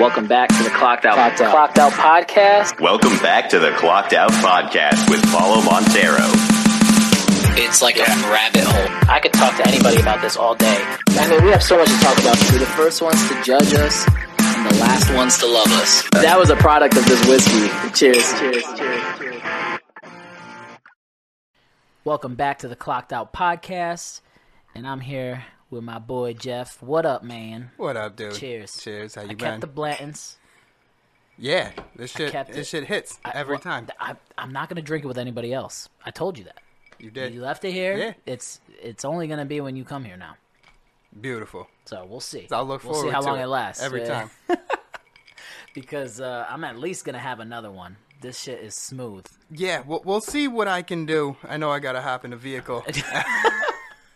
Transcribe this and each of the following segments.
Welcome back to the Clocked Out, Clocked Out, Clocked Out podcast. Welcome back to the Clocked Out Podcast with Paulo Montero. It's like a rabbit hole. I could talk to anybody about this all day. I mean, we have so much to talk about. We're the first ones to judge us, and the last ones to love us. That was a product of this whiskey. Cheers. Cheers. Cheers. Cheers. Welcome back to the Clocked Out podcast, and I'm here with my boy Jeff. What up, man? What up, dude? Cheers. Cheers. How you I been? kept the Blantons. yeah, this shit. This it. shit hits I- every well, time. I, I'm not gonna drink it with anybody else. I told you that. You did. You left it here. Yeah. It's it's only gonna be when you come here now. Beautiful. So we'll see. I'll look we'll forward see how long it it lasts every Yeah. time. because uh, I'm at least gonna have another one. This shit is smooth. Yeah, we'll, we'll see what I can do. I know I gotta hop in a vehicle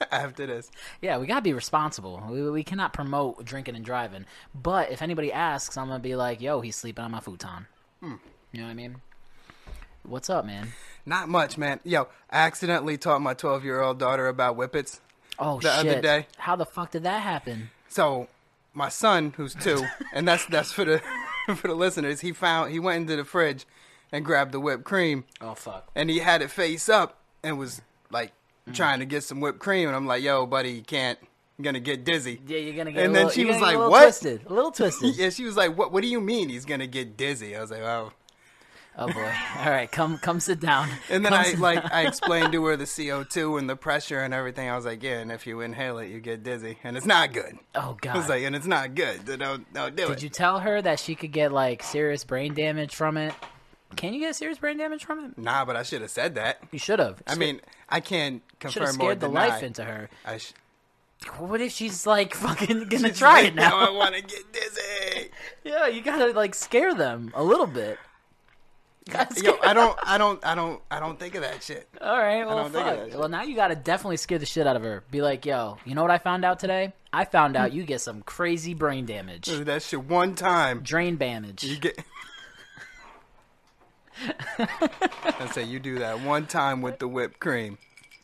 after this. Yeah, we gotta be responsible. We, we cannot promote drinking and driving. But if anybody asks, I'm gonna be like, "Yo, he's sleeping on my futon." Hmm. You know what I mean? What's up, man? Not much, man. Yo, I accidentally taught my 12 year old daughter about whippets. Oh The shit! other day. How the fuck did that happen? So my son, who's two, and that's that's for the for the listeners. He found he went into the fridge and grabbed the whipped cream, Oh fuck! and he had it face up and was like Mm. trying to get some whipped cream. And I'm like, "Yo, buddy, you can't. You're gonna get dizzy." Yeah, you're gonna get. And a then little, she was like, "What?" Twisted, a little twisted. Yeah, she was like, "What? What do you mean he's gonna get dizzy?" I was like, "Oh." Oh boy! All right, come come sit down. And then Come I like down. I explained to her the CO two and the pressure and everything. I was like, "Yeah, and if you inhale it, you get dizzy, and it's not good." Oh god. I was like, "And it's not good. So don't don't do Did it." you tell her that she could get like serious brain damage from it? Can you get serious brain damage from it? Nah, but I should have said that. You should have. I mean, I can't should have confirm or scared the life into her. I sh- What if she's like fucking gonna try it now? I want to get dizzy. yeah, you gotta like scare them a little bit. Gotta Yo, scare I don't, I don't, I don't, I don't think of that shit. All right, well, don't think of fuck. shit. Well, now you gotta definitely scare the shit out of her. Be like, yo, you know what I found out today? I found out hmm. you get some crazy brain damage, That shit one time. drain damage. You get. I say you do that one time with the whipped cream.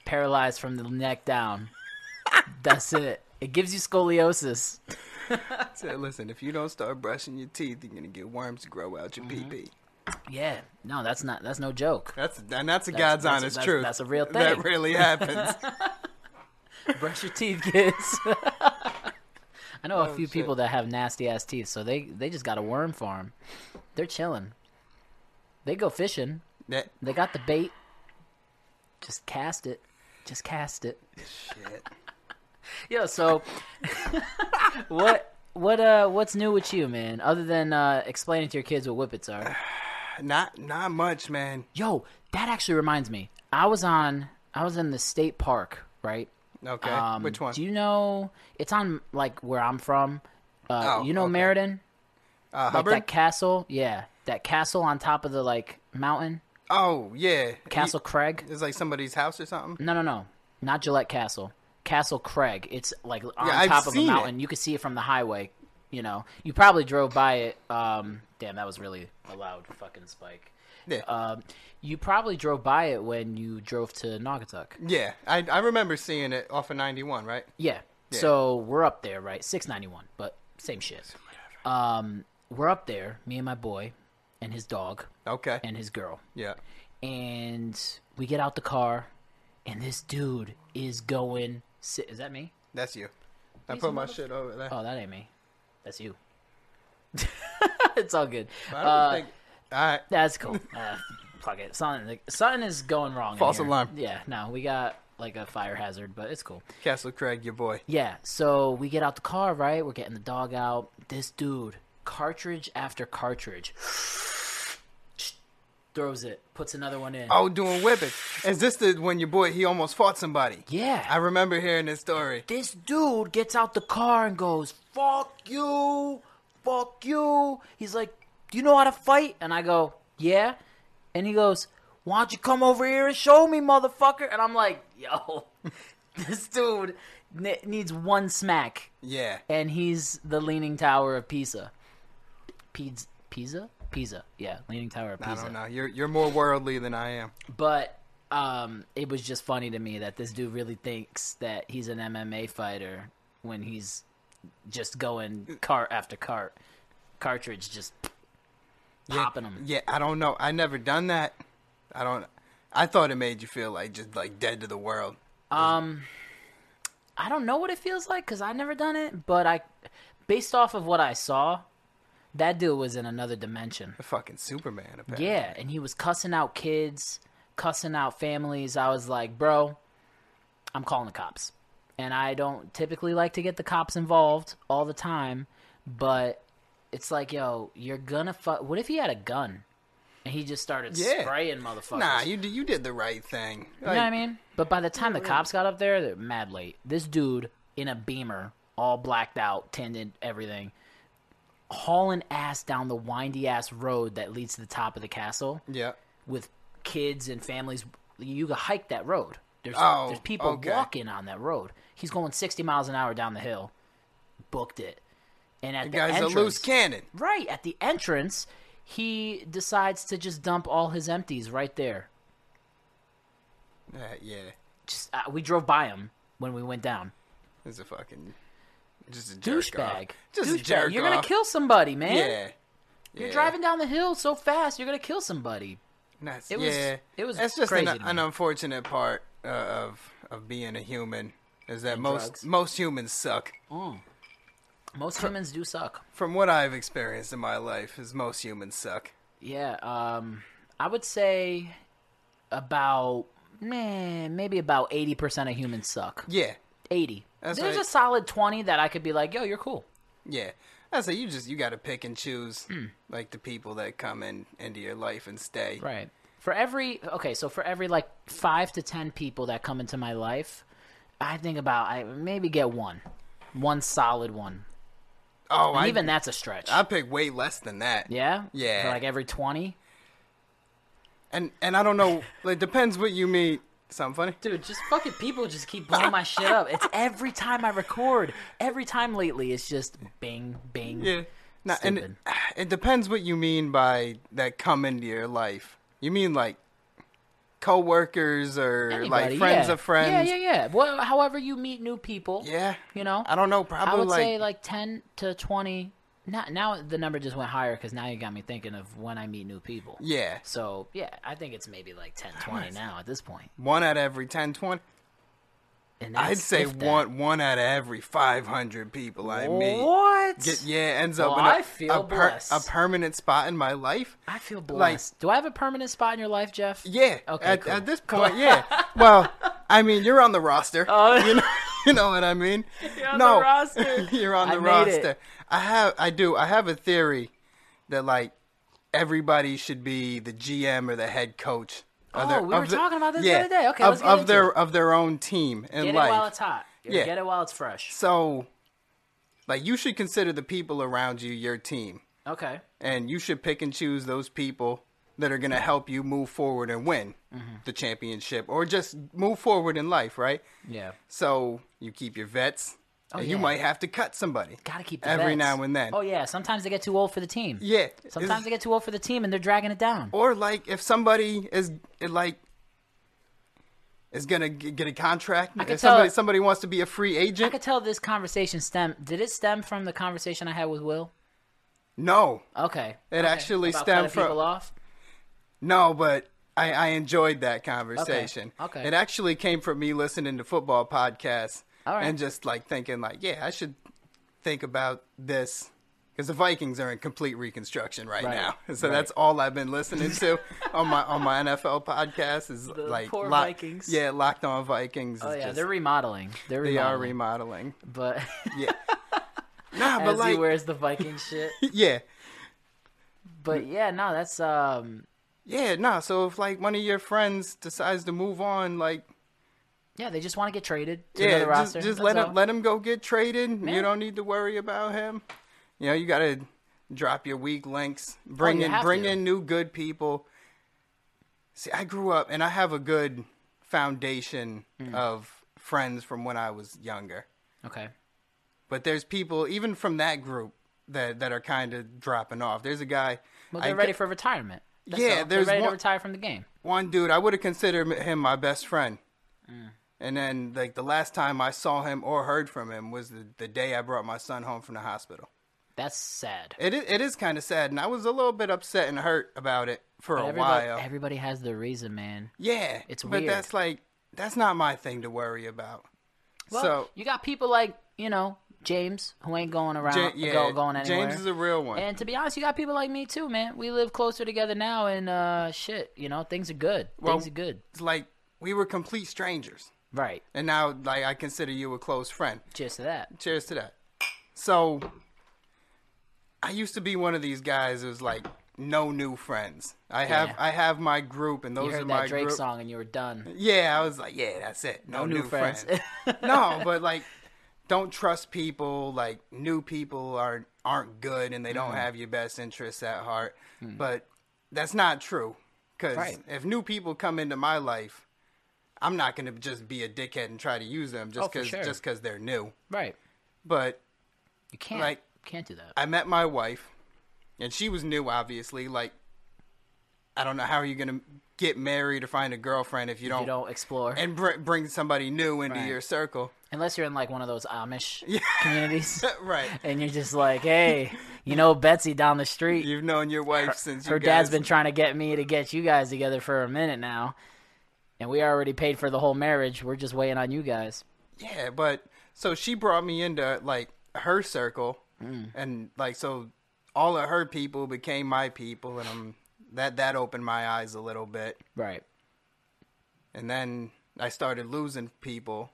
paralyzed from the neck down. That's it. It gives you scoliosis. Say, listen, if you don't start brushing your teeth, you're gonna get worms to grow out your Mm-hmm. pee pee. Yeah, no, that's not. That's no joke. That's and that's a That's- God's that's- honest that's- truth. that's a real thing. That really happens. Brush your teeth, kids. I know a Oh, few shit. people that have nasty ass teeth, so they they just got a worm farm. They're chilling. They go fishing. that They got the bait. Just cast it. Just cast it. shit. Yeah. So, what what uh what's new with you, man? Other than uh explaining to your kids what whippets are. Not not much, man. Yo, that actually reminds me. I was on. I was in the state park, right? Okay, Um, which one? Do you know? It's on like where I'm from. Uh, Oh, you know okay. Meriden, uh, like Hubbard. that castle. Yeah, that castle on top of the like mountain, oh yeah, Castle Craig. It's like somebody's house or something. No, no, no, not Gillette Castle. Castle Craig. It's like on Yeah, top of a seen it. mountain. You can see it from the highway. You know, you probably drove by it. Um, damn, that was really a loud fucking spike. Yeah, Um, you probably drove by it when you drove to Naugatuck. yeah. I I remember seeing it off of ninety one, right? Yeah. So we're up there, right? Six ninety one, but same shit. Um, we're up there, me and my boy, and his dog, Okay. and his girl, yeah. and we get out the car, and this dude is going. si- Is that me? That's you. I He's put my shit over there. Oh, that ain't me. That's you. it's all good. I don't Uh, think. All right. That's cool. Uh, fuck it. Something, something is going wrong. in False here. alarm. Yeah. No, we got like a fire hazard, but it's cool. Castle Craig, your boy. Yeah, so we get out the car, right? We're getting the dog out. This dude, cartridge after cartridge, throws it, puts another one in. Oh, doing whipping. Is this the when your boy he almost fought somebody? yeah. I remember hearing this story. this dude gets out the car and goes, "Fuck you, fuck you." He's like, "Do you know how to fight?" And I go, "Yeah." And he goes, "Why don't you come over here and show me, motherfucker?" And I'm like, "Yo, this dude needs one smack." Yeah. and he's the Leaning Tower of Pisa. Pisa, Pisa, Pisa. Yeah, Leaning Tower of I don't know. You're you're more worldly than I am. But um, it was just funny to me that this dude really thinks that he's an MMA fighter when he's just going cart after cart. cartridge, just Yeah, popping them. Yeah, I don't know. I never done that. I don't. I thought it made you feel like just like dead to the world. Um, I don't know what it feels like because I never done it, but I, based off of what I saw, that dude was in another dimension. The fucking Superman. Apparently. Yeah, and he was cussing out kids, cussing out families. I was like, bro, I'm calling the cops. And I don't typically like to get the cops involved all the time, but it's like, yo, you're gonna fuck. What if he had a gun and he just started Yeah. spraying motherfuckers? Nah, you did- you did the right thing. You know what I mean? But by the time the cops got up there, they're mad late. This dude in a beamer, all blacked out, tinted, everything, hauling ass down the windy ass road that leads to the top of the castle Yeah. with kids and families. You can hike that road. There's Oh, there's people okay. walking on that road. He's going 60 miles an hour down the hill. Booked it. And at The the, guy's entrance, a loose cannon. right at the entrance, he decides to just dump all his empties right there. Uh, yeah. Just uh, we drove by him when we went down. He's a fucking just a douchebag. Just a Douchebag. jerk You're gonna off. kill somebody, man. Yeah. You're Yeah. driving down the hill so fast, you're gonna kill somebody. That's, It was- yeah. it was That's just an, an unfortunate part uh, of of being a human is that And most drugs. most humans suck. Most humans do suck. From what I've experienced in my life, is most humans suck. Yeah, um, I would say about man, maybe about eighty percent of humans suck. Yeah. Eighty. That's There's a solid twenty that I could be like, yo, you're cool. Yeah. I say you just you got to pick and choose Hmm. like the people that come in into your life and stay. Right. For every okay, so for every like five to ten people that come into my life, I think about I maybe get one, one solid one. Oh, I even that's a stretch. I pick way less than that. yeah. Yeah. For like every twenty. And and I don't know. Like depends what you mean. Sound funny? Dude, just fucking people just keep blowing my shit up. It's every time I record. Every time lately, it's just bing, bing. Yeah. Now, and it, it depends what you mean by that come into your life. You mean like coworkers or Anybody, like friends yeah. of friends. Yeah, yeah, yeah. Well, however you meet new people. Yeah. You know? I don't know, probably I would like, say like 10 to 20 now. The number just went higher because now you got me thinking of when I meet new people. Yeah. So yeah, I think it's maybe like 10, 20 now at this point. One out of every 10, 20. And I'd say one one out of every five hundred people I meet. What? Get, yeah, ends well, up in a, I feel a, per, a, permanent spot in my life. I feel blessed. Like, Do I have a permanent spot in your life, Jeff? Yeah. Okay. At, cool. at this point, yeah. well, I mean, you're on the roster. Oh. You know, you know what I mean? You're no, you're on the I roster. I have, I do, I have a theory that like everybody should be the GM or the head coach. Oh, their- we were the- talking about this the other day. Okay, of, of their it. of their own team in Get life. it while it's hot. Yeah. Get it while it's fresh. so, like, you should consider the people around you your team, Okay. and you should pick and choose those people that are going to help you move forward and win Mm-hmm. the championship, or just move forward in life, right? Yeah. So you keep your vets. Oh, and you Oh, might have to cut somebody. Gotta keep every vets. now and then. Oh yeah. Sometimes they get too old for the team. Yeah. Sometimes it's- they get too old for the team and they're dragging it down. or like if somebody is like is gonna g- get a contract. I could If somebody tell- somebody wants to be a free agent. I could tell this conversation stem. Did it stem from the conversation I had with Will? No, Okay. It okay. actually About stemmed from- people off. no, but I, I enjoyed that conversation. okay. It actually came from me listening to football podcasts All right. and just like thinking like, yeah, I should think about this. Because the Vikings are in complete reconstruction right, Right, now, so right. that's all I've been listening to on my on my NFL podcast is like poor Lock- Vikings. Yeah, Locked On Vikings. Oh yeah, just- they're remodeling. They're they are remodeling. remodeling. But Yeah. Nah, but as like, he wears the Viking shit. yeah, But yeah, no, that's um, yeah, no. So if like one of your friends decides to move on, like, yeah, they just want to get traded to yeah, another just roster. just let all. him let him go get traded. You don't need to worry about him. You know, you gotta drop your weak links, bring Oh, in bring to. in new good people. See, I grew up and I have a good foundation Mm. of friends from when I was younger. Okay. But there's people even from that group that that are kind of dropping off. There's a guy. Well, they're g- ready for retirement. That's Yeah, all. they're there's ready one- to retire from the game. one dude I would have considered him my best friend. Mm. And then like the last time I saw him or heard from him was the, the day I brought my son home from the hospital. That's sad. It is, it is kind of sad, and I was a little bit upset and hurt about it for But a everybody, while. everybody has their reason, man. yeah, It's but weird. that's like that's not my thing to worry about. Well, so you got people like you know James who ain't going around, yeah, go, going anywhere. James is a real one. And to be honest, you got people like me too, man. We live closer together now, and uh, shit, you know, things are good. Well- things are good. it's like we were complete strangers, Right. and now like I consider you a close friend. Cheers to that. Cheers to that. So, I used to be one of these guys who's like no new friends. I have I have my group, and You those are heard my Drake group. song, and you were done. Yeah, I was like, yeah, that's it. No, new new, friends. friends. no, but like, don't trust people. Like, new people are aren't good, and they don't Mm-hmm. have your best interests at heart. But that's not true. Because Mm. Right. if new people come into my life, I'm not gonna just be a dickhead and try to use them just Oh, because sure. just because they're new. Right. But You can't. Like- can't do that. I met my wife, and she was new, obviously. Like, I don't know how are you gonna get married or find a girlfriend if you don't, you don't explore, and br- bring somebody new into Right. your circle. unless you're in like one of those Amish communities, right. and you're just like, hey, you know, Betsy down the street. You've known your wife since you her guys, dad's been trying to get me to get you guys together for a minute now, and we already paid for the whole marriage. We're just waiting on you guys. Yeah, but so she brought me into like her circle, Mm. and like so, all of her people became my people, and um, that that opened my eyes a little bit. Right. And then I started losing people,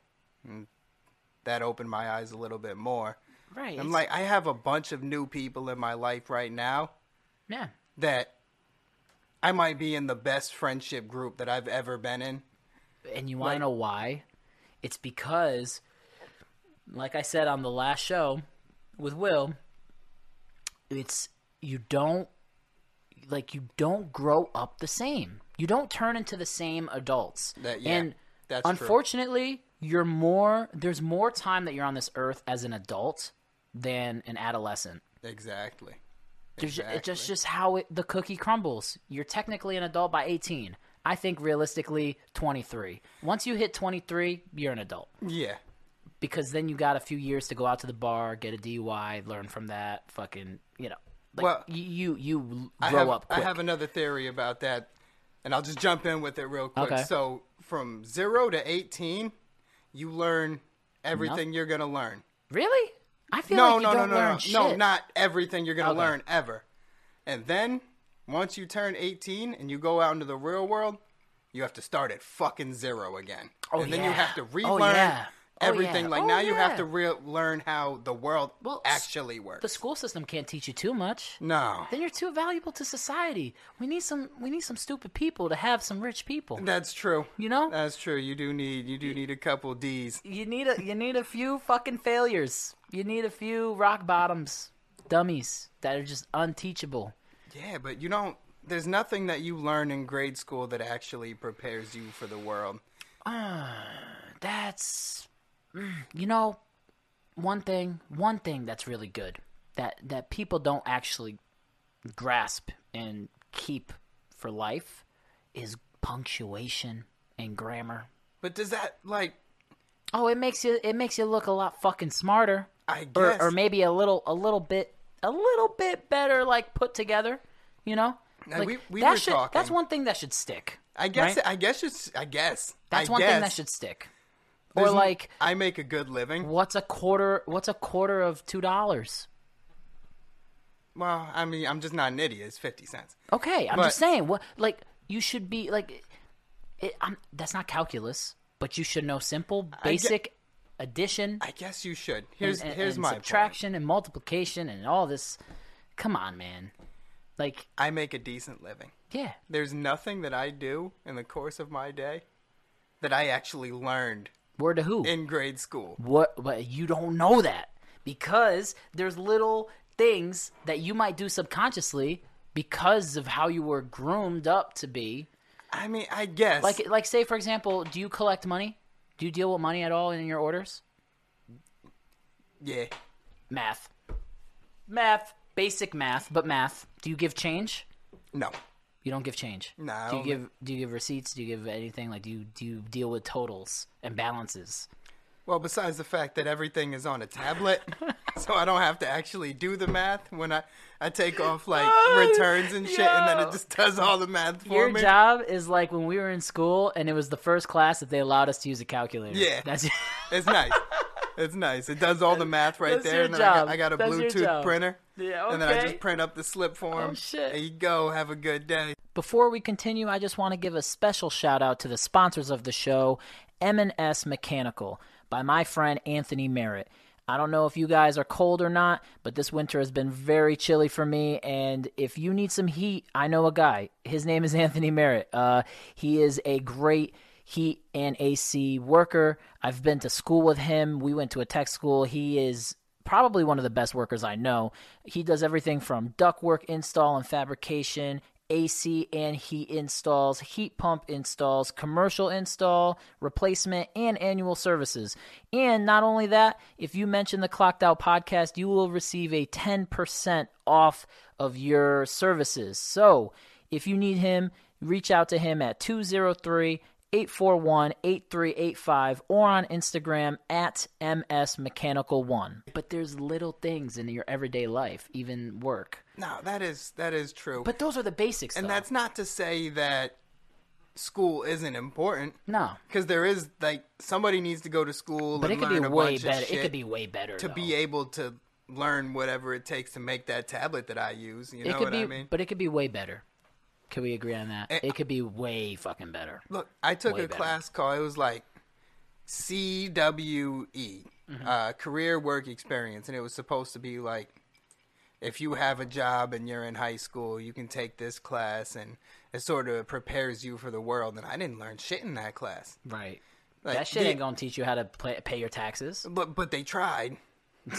and that opened my eyes a little bit more. Right. I'm like, I have a bunch of new people in my life right now yeah. that I might be in the best friendship group that I've ever been in. And you want to Like- know why? It's because, like I said on the last show with Will, it's you don't like you don't grow up the same. You don't turn into the same adults. That- yeah, and that's true. unfortunately, you're more. There's more time that you're on this earth as an adult than an adolescent. Exactly. Exactly. It's just just how it, the cookie crumbles. You're technically an adult by 18. I think realistically 23. Once you hit 23, you're an adult Yeah. because then you got a few years to go out to the bar, get a DUI, learn from that, fucking, you know. Like Well, you you, you I grow have, up quick. I have another theory about that, and I'll just jump in with it real quick. Okay. So, from zero to 18, you learn everything you're going to learn. really? I feel No, like you no, no, don't no, learn no. No, not everything you're going to Okay. learn ever. And then, once you turn 18 and you go out into the real world, you have to start at fucking zero again. Oh, and then you have to Oh, relearn yeah. Oh, everything. yeah. Like, Oh, now you have to re- learn how the world Well, actually works. The school system can't teach you too much. no. Then you're too valuable to society. We need some we need some stupid people to have some rich people. That's true. You know? That's true. You do need you do need a couple D's. You need a you need a few fucking failures. You need a few rock bottoms, dummies that are just unteachable. Yeah, but you don't. There's nothing that you learn in grade school that actually prepares you for the world. That's mm, you know one thing one thing that's really good that that people don't actually grasp and keep for life is punctuation and grammar. But does that like? Oh, it makes you it makes you look a lot fucking smarter. I or, guess. or maybe a little a little bit a little bit better like put together you know Now, like, we- we that were should, talking- that's one thing that should stick I guess. right? I guess it's. I guess. that's I one guess thing that should stick or there's n- like I make a good living. what's a quarter what's a quarter of two dollars Well, I mean, I'm just not an idiot. It's fifty cents. okay i'm But- just saying what like you should be like it, I'm, that's not calculus but you should know simple basic addition I guess you should. Here's and, here's and my subtraction and multiplication and all this come on man like I make a decent living. yeah There's nothing that I do in the course of my day that I actually learned word to who in grade school. What? But you don't know that because there's little things that you might do subconsciously because of how you were groomed up to be. I mean, I guess. Like, like say for example, do you collect money? Do you deal with money at all in your orders? yeah. Math, math, basic math, but math. Do you give change? No. You don't give change. No, Do you give Do you give receipts? Do you give anything? Like do you do you deal with totals and balances? Well, besides the fact that everything is on a tablet, so I don't have to actually do the math when I I take off like returns and shit, and then it just does all the math for me. Your me. job is like when we were in school and it was the first class that they allowed us to use a calculator. Yeah. That's It's nice. It's nice. It does all the math right That's there, your and then I job. got, I got a That's Bluetooth printer. Yeah, And then I just print up the slip for him. Oh, shit. There you go. Have a good day. Before we continue, I just want to give a special shout out to the sponsors of the show, M&S Mechanical, by my friend Anthony Merritt. I don't know if you guys are cold or not, but this winter has been very chilly for me. And if you need some heat, I know a guy. His name is Anthony Merritt. Uh, he is a great heat and AC worker. I've been to school with him. We went to a tech school. He is probably one of the best workers I know. He does everything from ductwork install and fabrication, AC and heat installs, heat pump installs, commercial install, replacement, and annual services. And not only that, if you mention the Clocked Out podcast, you will receive a 10% off of your services. So if you need him, reach out to him at 203 841 8385 or on Instagram at MSMechanical1. But there's little things in your everyday life, even work. No, that is that is true. But those are the basics, and though. that's not to say that school isn't important. no. Because there is like somebody needs to go to school But and it could be a way better. It could be way better to though. be able to learn whatever it takes to make that tablet that I use. You know what be, I mean? but it could be way better. Could we agree on that? Eh, it could be way fucking better. Look, I took Way a better. class called it was like CWE, Mm-hmm. uh, career work experience, and it was supposed to be like if you have a job and you're in high school, you can take this class, and it sort of prepares you for the world. And I didn't learn shit in that class, Right. Like, that shit ain't gonna teach you how to play, pay your taxes. but but they tried.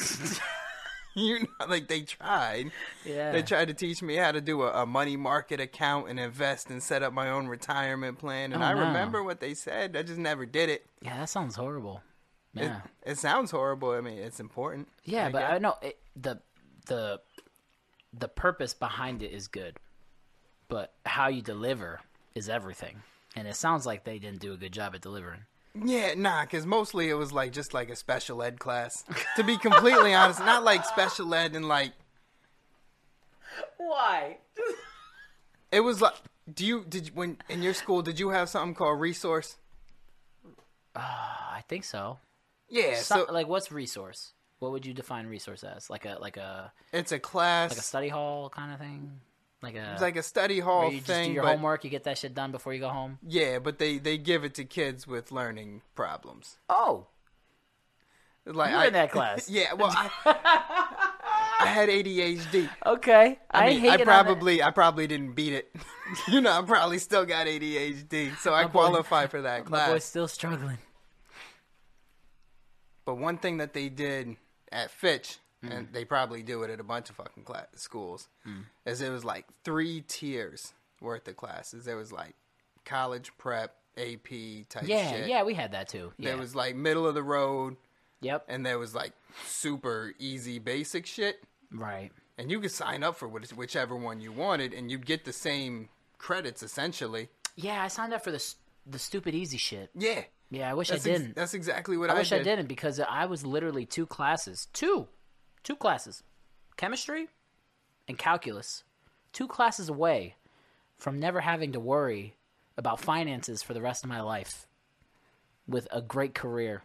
you know, like they tried. Yeah. They tried to teach me how to do a, a money market account and invest and set up my own retirement plan. And Oh, I no. remember what they said. I just never did it. Yeah, that sounds horrible. It, Yeah. it sounds horrible. I mean, it's important. Yeah, I but guess. I know it, the the the purpose behind it is good, but how you deliver is everything. And it sounds like they didn't do a good job at delivering. Yeah, nah, because mostly it was like just like a special ed class. to be completely honest, not like special ed and like Why? it was like. Do you did you, when in your school did you have something called resource? Uh, I think so. Yeah, Some, so like, what's resource? What would you define resource as? Like a like a it's a class. like a study hall kind of thing? Like a it's like a study hall you just thing, do your but homework, you get that shit done before you go home. yeah, but they they give it to kids with learning problems. Oh, Like You were I, in that class. Yeah, well, I, I had ADHD. okay. I, I mean, hate I it probably, I probably didn't beat it. you know, I probably still got ADHD, so I boy- qualify for that that. My boy's class. still struggling. But one thing that they did at Fitch, Mm. and they probably do it at a bunch of fucking class, schools, is it was like three tiers worth of classes. There was like college prep, AP type Yeah, shit. yeah, we had that too. Yeah. There was like middle of the road, yep. and there was like super easy basic shit. Right. and you could sign up for which, whichever one you wanted, and you'd get the same credits essentially. Yeah, I signed up for the the stupid easy shit. Yeah, Yeah, I wish that's I didn't. that's exactly what I, I wish I didn't because I was literally two classes, two, two classes, chemistry and calculus, two classes away from never having to worry about finances for the rest of my life with a great career.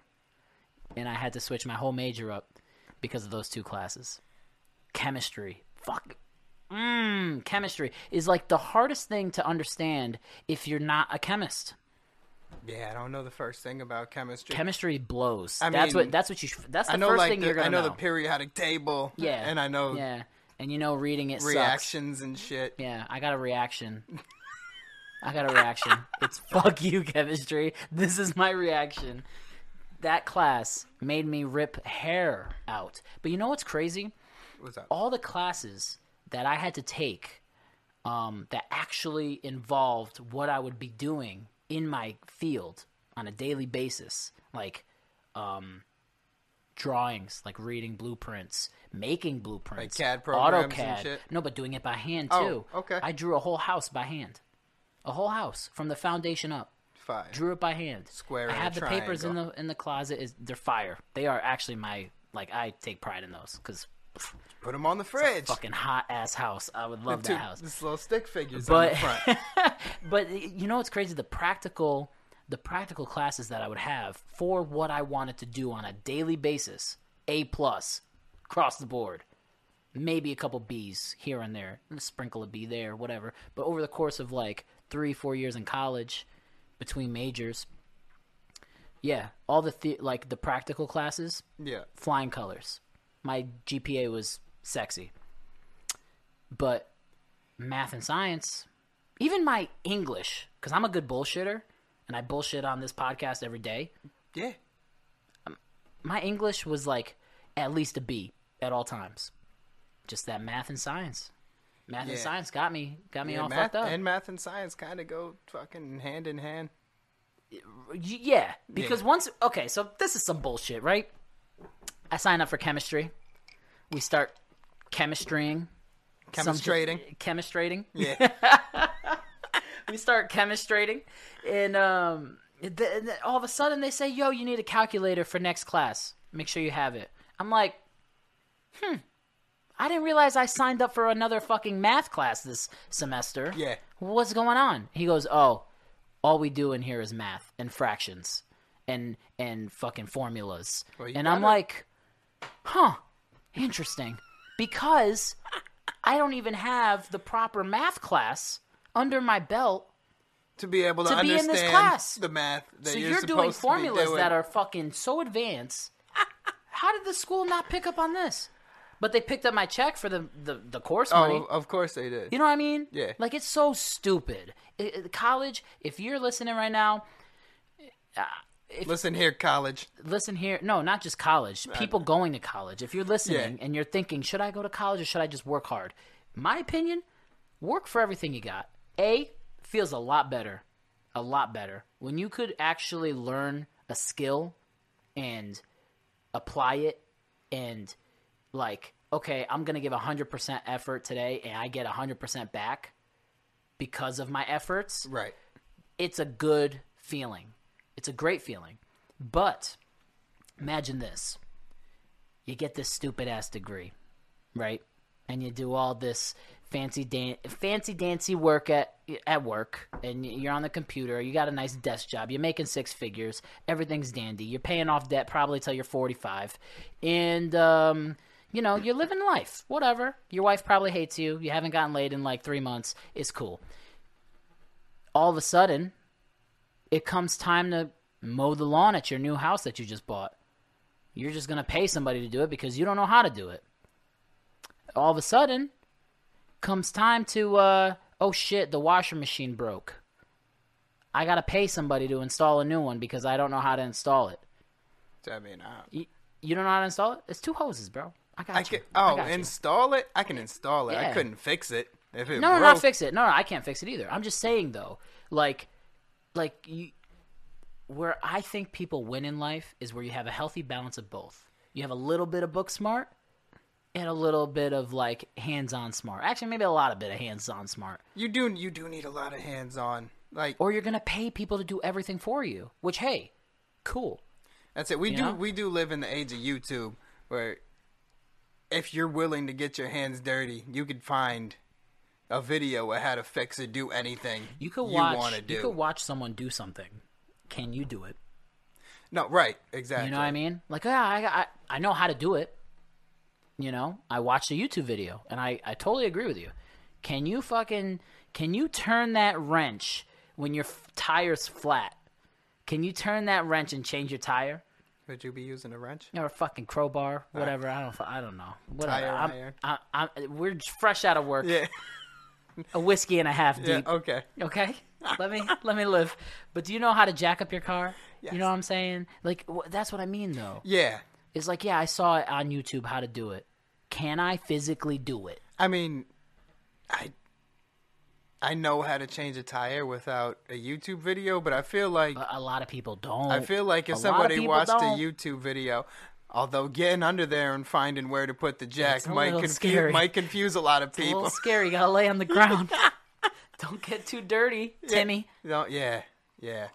And I had to switch my whole major up because of those two classes. Chemistry. Fuck. Mmm, chemistry is like the hardest thing to understand if you're not a chemist. Yeah, I don't know the first thing about chemistry. Chemistry blows. I that's mean, what that's what you. That's the I know first like thing the, you're gonna I know, know. the periodic table. yeah, and I know Yeah, and you know reading it sucks. reactions and shit. Yeah, I got a reaction. I got a reaction. It's fuck you, chemistry. This is my reaction. That class made me rip hair out. But you know what's crazy? What's up? all the classes that I had to take um, that actually involved what I would be doing in my field on a daily basis, like um, drawings, like reading blueprints, making blueprints, like CAD programs and AutoCAD. shit? No, but doing it by hand Oh, too. okay. I drew a whole house by hand, a whole house from the foundation up. Fire. Drew it by hand. Square I have the papers in the in the closet. Is they're fire. They are actually my Like I take pride in those because Put them on the fridge. fucking hot ass house. I would love Two- that house. This little stick figures on the But front. but you know what's crazy? The practical the practical classes that I would have for what I wanted to do on a daily basis, A plus across the board. Maybe a couple B's here and there, sprinkle a B there, whatever. But over the course of like three, four years in college, between majors, yeah, all the, the like the practical classes, Yeah. flying colors. My GPA was sexy. But math and science, even my English, because I'm a good bullshitter and I bullshit on this podcast every day, Yeah. Um, my English was like at least a B at all times. Just that math and science. Math and science got me got me yeah all math fucked up. and math and science kind of go fucking hand in hand. Yeah, because once okay, so this is some bullshit, right? I sign up for chemistry. We start chemistrying. some- Chemistrating. Chemistrating. Yeah. we start chemistrating, and um, th- th- all of a sudden they say, "Yo, you need a calculator for next class. Make sure you have it." I'm like, "Hmm, I didn't realize I signed up for another fucking math class this semester. Yeah. what's going on?" He goes, "Oh, all we do in here is math and fractions and and fucking formulas." Well, and I'm like, "Huh, interesting," because I don't even have the proper math class under my belt to be able to, To be in this class. the math that so you're, you're, doing supposed to be formulas doing. that are fucking so advanced. How did the school not pick up on this? But they picked up my check for the the, the course oh, money. Oh, of course they did. You know what I mean? Yeah. Like it's so stupid. It- college, if you're listening right now, Listen here, college. listen here. No, not just college. People going to college. If you're listening Yeah. and you're thinking, should I go to college or should I just work hard? My opinion, work for everything you got. A feels a lot better, a lot better when you could actually learn a skill and apply it and like, okay, I'm going to give 100% effort today and I get 100% back because of my efforts Right. it's a good feeling. It's a great feeling. But imagine this. You get this stupid ass degree, right? And you do all this fancy dan- fancy dancy work at at work and you're on the computer, you got a nice desk job, you're making six figures, everything's dandy. You're paying off debt probably till you're 45. And um you know, you're living life. Whatever. Your wife probably hates you. You haven't gotten laid in like 3 months. It's cool all of a sudden, it comes time to mow the lawn at your new house that you just bought. You're just going to pay somebody to do it because you don't know how to do it. All of a sudden, comes time to, uh, oh shit, the washer machine broke. I got to pay somebody to install a new one because I don't know how to install it. I mean, uh, You, you don't know how to install it? It's two hoses, bro. I got I you. can. I Oh, got you. install it. I can install it. I couldn't fix it if it No, no, broke. not fix it. No, no, I can't fix it either. I'm just saying though, like, like you, where I think people win in life is where you have a healthy balance of both. You have a little bit of book smart and a little bit of like hands-on smart. Actually, maybe a lot of bit of hands-on smart. You do. You do need a lot of hands-on. Like Or you're gonna pay people to do everything for you. Which, hey, cool. that's it. We You do. know? We do live in the age of YouTube, where if you're willing to get your hands dirty, you could find a video of how to fix it, do anything You could watch. do. You could watch someone do something. Can you do it? no, right? Exactly. You know what I mean? Like, yeah, I, I, I know how to do it. You know, I watched a YouTube video, and I, I totally agree with you. Can you fucking, can you turn that wrench when your f- tire's flat? Can you turn that wrench and change your tire? Would you be using a wrench? Or a fucking crowbar, uh, whatever. I don't, I don't know. Whatever. Tire I'm. I, I'm, we're fresh out of work. Yeah. A whiskey and a half Yeah. deep. Okay. Okay, let me let me live. But do you know how to jack up your car? Yes. You know what I'm saying? Like wh- that's what I mean, though. Yeah. It's like, yeah, I saw it on YouTube how to do it. Can I physically do it? I mean, I I know how to change a tire without a YouTube video, but I feel like A, a lot of people don't. I feel like if a somebody watched don't. a YouTube video, although getting under there and finding where to put the jack might confuse might confuse a lot of It's a people. little scary. You gotta lay on the ground. don't get too dirty, Timmy. No, yeah, yeah,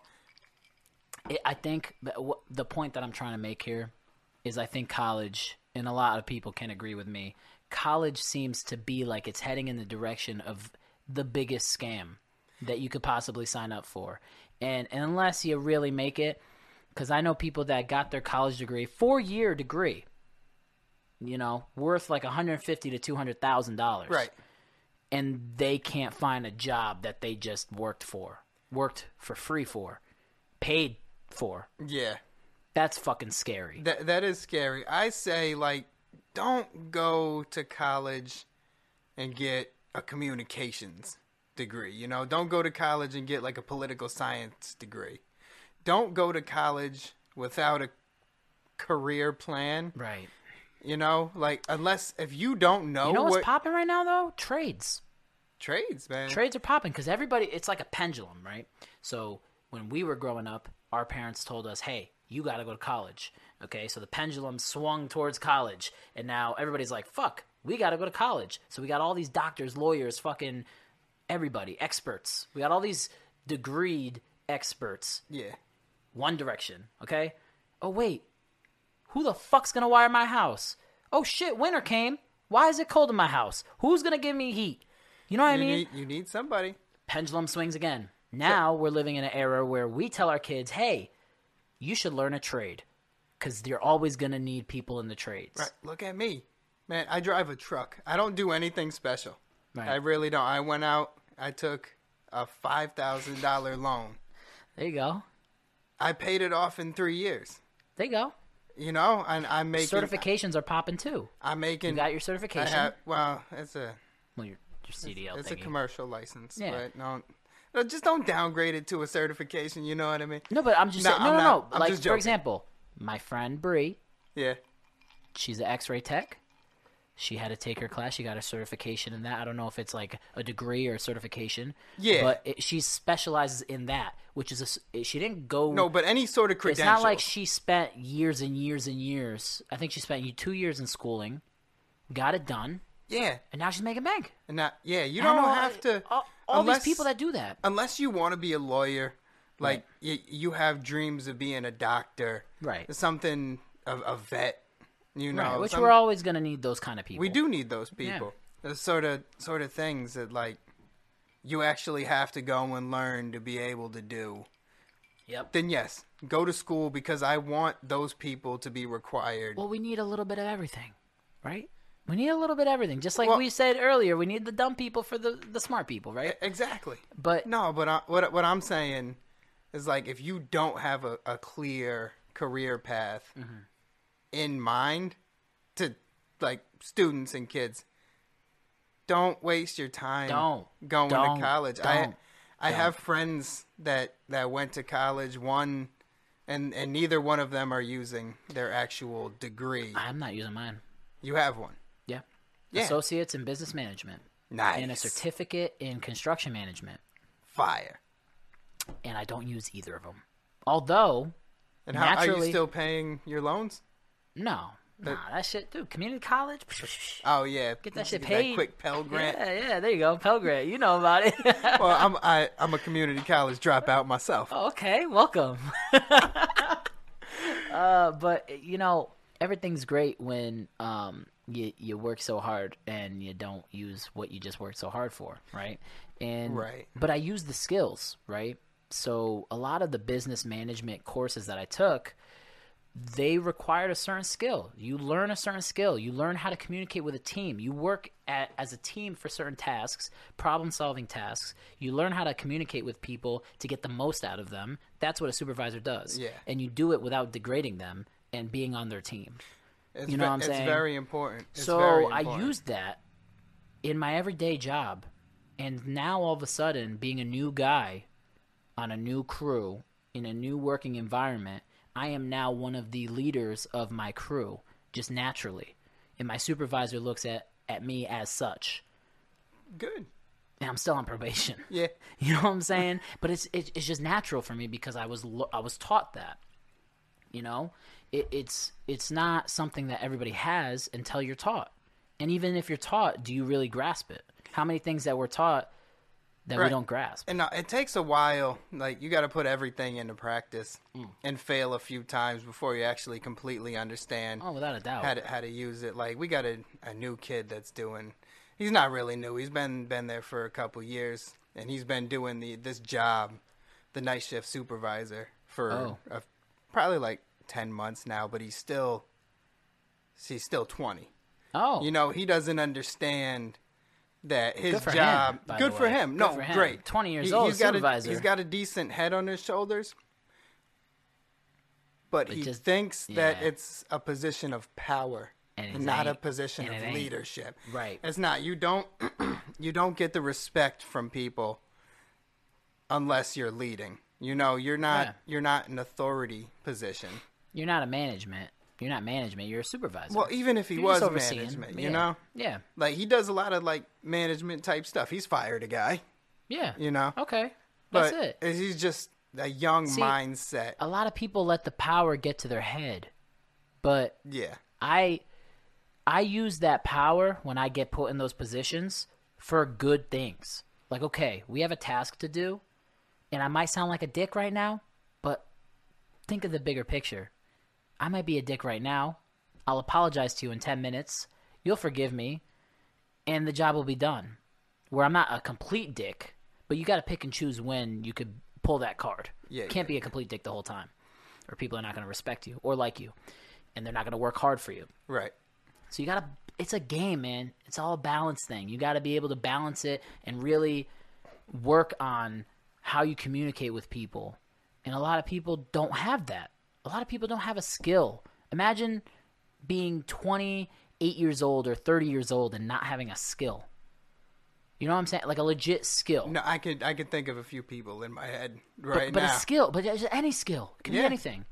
It, I think the point that I'm trying to make here is I think college, and a lot of people can agree with me, college seems to be like it's heading in the direction of the biggest scam that you could possibly sign up for. And, and unless you really make it, because I know people that got their college degree, four year degree, you know, worth like 150 to 200,000 dollars. Right. And they can't find a job that they just worked for, worked for free for, paid for. Yeah. That's fucking scary. That that is scary. I say like don't go to college and get a communications degree. You know, don't go to college and get like a political science degree. Don't go to college without a career plan. Right. You know, like unless if you don't know, You know what's what popping right now though? Trades. trades, man. Trades are popping because everybody. It's like a pendulum, right? So when we were growing up, our parents told us, "Hey, you got to go to college." Okay, so the pendulum swung towards college, and now everybody's like, "Fuck, we got to go to college." So we got all these doctors, lawyers, fucking everybody, experts. We got all these degreed experts. yeah. One direction. Okay. Oh wait, who the fuck's gonna wire my house? Oh shit, winter came. Why is it cold in my house? Who's gonna give me heat? You know what I mean? need you need somebody. pendulum swings again. Now we're living in an era where we tell our kids, "Hey, you should learn a trade because you're always going to need people in the trades." Right. Look at me. Man, I drive a truck. I don't do anything special. Right. I really don't. I went out, I took a $5,000 loan. There you go. I paid it off in 3 years. There you go. You know, and I'm making Certifications are popping too. I'm making You got your I certification. have, well, it's a well, your, your CDL it's a commercial license, Yeah. but no no, just don't downgrade it to a certification, you know what I mean? no, but I'm just No, saying. No, I'm no, not. no. I'm like just for example, my friend Bree, Yeah. she's an X-ray tech. She had to take her class. She got a certification in that. I don't know if it's like a degree or a certification. Yeah. But it, she specializes in that, which is a she didn't go. No, but any sort of credential. It's not like she spent years and years and years. I think she spent two years in schooling, got it done, yeah. and now she's making bank. And not yeah, you don't know, have to All, all unless, these people that do that. unless you want to be a lawyer, like y- you have dreams of being a doctor, Right. Something of a vet, you know. right, which some- we're always going to need those kind of people. we do need those people. The sort of sort of things that like you actually have to go and learn to be able to do. Yep. Then yes, go to school because I want those people to be required. Well, we need a little bit of everything, right? We need a little bit of everything. Just like Well- we said earlier, we need the dumb people for the, the smart people, right? exactly. But No, but I, what what I'm saying is like if you don't have a, a clear career path Mm-hmm. In mind to like students and kids, don't waste your time Don't. going Don't. to college. Don't. I I have friends that that went to college. One and and neither one of them are using their actual degree. I'm not using mine. You have one. Yeah. Yeah. Associates in business management Nice. and a certificate in construction management. Fire. and I don't use either of them. Although, And how are you still paying your loans? No, nah, that shit, dude. Community college, Oh yeah, get that shit That paid. quick Pell Grant. Yeah, yeah, there you go, Pell Grant. You know about it. well, I'm I, I'm a community college dropout myself. Oh, okay, welcome. uh, but you know, everything's great when um you you work so hard and you don't use what you just worked so hard for, right? And Right. But I use the skills, right? So a lot of the business management courses that I took, they required a certain skill. You learn a certain skill. You learn how to communicate with a team. You work at, as a team for certain tasks, problem solving tasks. You learn how to communicate with people to get the most out of them. That's what a supervisor does. Yeah. And you do it without degrading them and being on their team. It's You know ve- what I'm saying? it's very important. It's so very I important. used that in my everyday job. And now all of a sudden, being a new guy on a new crew in a new working environment, I am now one of the leaders of my crew, just naturally. And my supervisor looks at, at me as such. good. And I'm still on probation. Yeah, You know what I'm saying? But it's it, it's just natural for me because I was I was taught that. You know, it, it's it's not something that everybody has until you're taught. And even if you're taught, do you really grasp it? How many things that we're taught that we don't grasp. And uh, it takes a while. Like you got to put everything into practice Mm. and fail a few times before you actually completely understand oh, without a doubt. how to how to use it. Like we got a, a new kid that's doing. He's not really new. He's been been there for a couple years, and he's been doing the this job, the night shift supervisor for Oh. a, probably like ten months now. But he's still he's still twenty. oh, You know, he doesn't understand that his Good for him, job. good for him. Good no, for him. great. 20 years He- old, he's got supervisor. A, he's got a decent head on his shoulders, but It he just- thinks that it's a position of power And not a position of leadership. Right. It's not. You don't. you don't get the respect from people unless you're leading. You know, you're not. Yeah. You're not an authority position. you're not a management. You're not management. You're a supervisor. Well, even if he You're was management, Yeah. you know. Yeah. Like he does a lot of like management type stuff. He's fired a guy, Yeah. you know. Okay. That's but it. he's just a young See, mindset. A lot of people let the power get to their head, but yeah, I I use that power when I get put in those positions for good things. Like, okay, we have a task to do, and I might sound like a dick right now, but think of the bigger picture. I might be a dick right now. I'll apologize to you in 10 minutes. You'll forgive me, and the job will be done. Where I'm not a complete dick, but you got to pick and choose when you could pull that card. Yeah, Can't be a complete dick the whole time, or people are not going to respect you or like you, and they're not going to work hard for you. right. So you gotta. It's a game, man. It's all a balance thing. You got to be able to balance it and really work on how you communicate with people. And a lot of people don't have that. A lot of people don't have a skill. Imagine being 28 years old or 30 years old and not having a skill. You know what I'm saying? Like a legit skill. No, I could I could think of a few people in my head but, right but now. a skill, but any skill. It can be anything.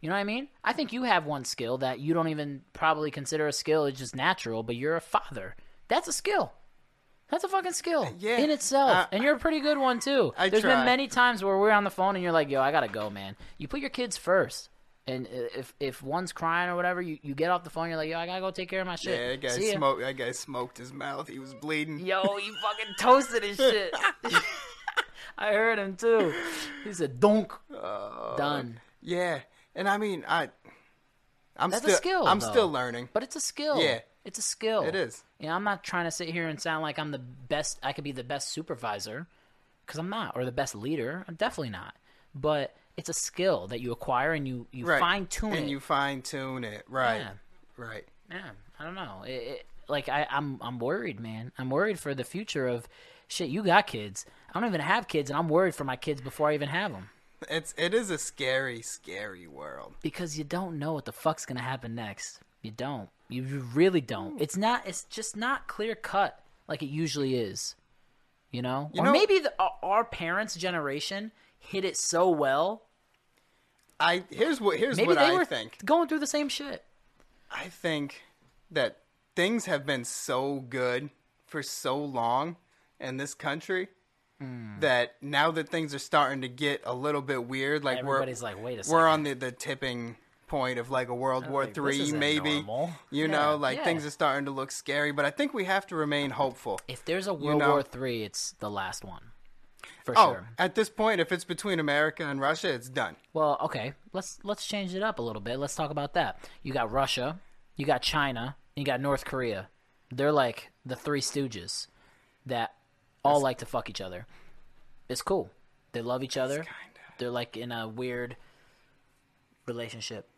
You know what I mean? I think you have one skill that you don't even probably consider a skill. It's just natural, but you're a father. That's a skill. That's a fucking skill yeah. in itself, Uh, and you're a pretty good one too. I There's try. been many times where we're on the phone and you're like, "Yo, I gotta go, man." You put your kids first, and if if one's crying or whatever, you, you get off the phone. You're like, "Yo, I gotta go take care of my shit." yeah, that guy See ya. smoked. That guy smoked his mouth. He was bleeding. Yo, he fucking toasted his shit. I heard him too. He said, "Donk." Uh, Done. Yeah, and I mean, I, I'm That's a still, skill, I'm though. still learning. But it's a skill. Yeah. It's a skill. It is. You know, I'm not trying to sit here and sound like I'm the best, I could be the best supervisor, because I'm not, or the best leader. I'm definitely not. But it's a skill that you acquire and you, you Right. fine tune and it. you fine tune it. Right. Yeah. Right. Yeah, I don't know. It, it, like I, I'm, I'm worried, man. I'm worried for the future of shit. You got kids. I don't even have kids, and I'm worried for my kids before I even have them It's it is a scary, scary world. because you don't know what the fuck's gonna happen next. You don't. You really don't. It's not. It's just not clear cut like it usually is. You know, You or know- maybe the, our- parents' generation hit it so well. I here's what here's Maybe what they I were think. going through the same shit. I think that things have been so good for so long in this country Hmm. that now that things are starting to get a little bit weird, like Everybody's we're like, wait a second, we're on the, the tipping point of like a World War Three, maybe. normal. You Yeah, know, like yeah. things are starting to look scary, but I think we have to remain hopeful. If there's a World know- War Three, it's the last one, for Oh, sure. at this point, if it's between America and Russia, it's done. Well, okay, let's let's change it up a little bit. Let's talk about that. You got Russia, you got China, you got North Korea. They're like the three stooges that all like to fuck each other. It's cool. They love each other. Kinda. They're like in a weird relationship.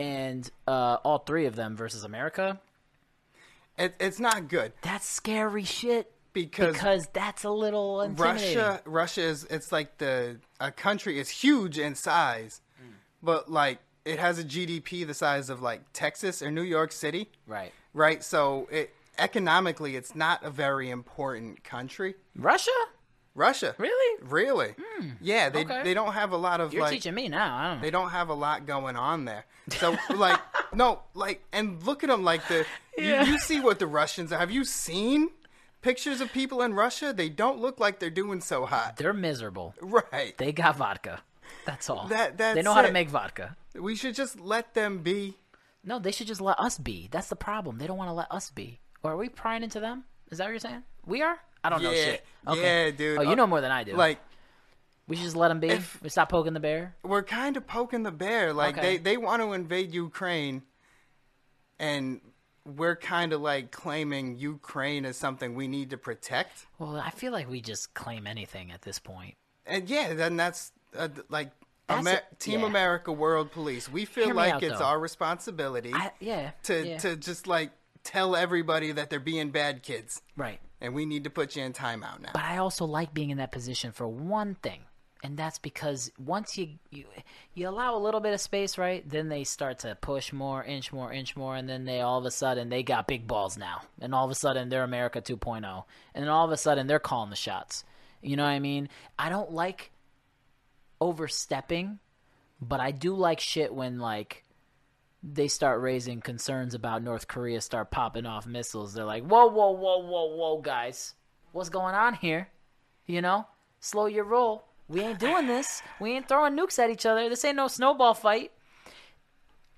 And uh, all three of them versus America, It, it's not good that's scary shit. because, Because that's a little. Russia, Russia is it's like the a country is huge in size, Mm. but like it has a GDP the size of like Texas or New York City, Right. right? So it economically, it's not a very important country. Russia? Russia, Really? really, hmm. yeah. They okay. they don't have a lot of You're like teaching me now. I don't know. they don't have a lot going on there. So like no, like and look at them like the Yeah. you, you see what the Russians have you seen pictures of people in Russia? They don't look like they're doing so hot. They're miserable. Right. They got vodka. That's all. That- they that's know how to make vodka. We should just let them be. No, they should just let us be. That's the problem. They don't want to let us be. Or are we prying into them? Is that what you're saying? We are? I don't know Yeah, shit. Okay. yeah, dude. Oh, you Uh, know more than I do. Like we should just let them be. if- we stop poking the bear. we're kind of poking the bear. Like Okay. they they want to invade Ukraine, and we're kind of like claiming Ukraine as something we need to protect. Well, I feel like we just claim anything at this point. And yeah, then that's uh, like That's Amer- a- Team yeah. America World Police. We feel Hear me like out, it's though. our responsibility I, yeah. to yeah. to just like tell everybody that they're being bad kids, right. And we need to put you in timeout now. But I also like being in that position for one thing, and that's because once you you you allow a little bit of space, right? Then they start to push more, inch more, inch more, and then they all of a sudden they got big balls now, and all of a sudden they're America 2.0, and then all of a sudden they're calling the shots. You know what I mean? I don't like overstepping, but I do like shit when like they start raising concerns about North Korea start popping off missiles. They're like, whoa, whoa, whoa, whoa, whoa, guys, what's going on here? You know, slow your roll. We ain't doing this. We ain't throwing nukes at each other. This ain't no snowball fight.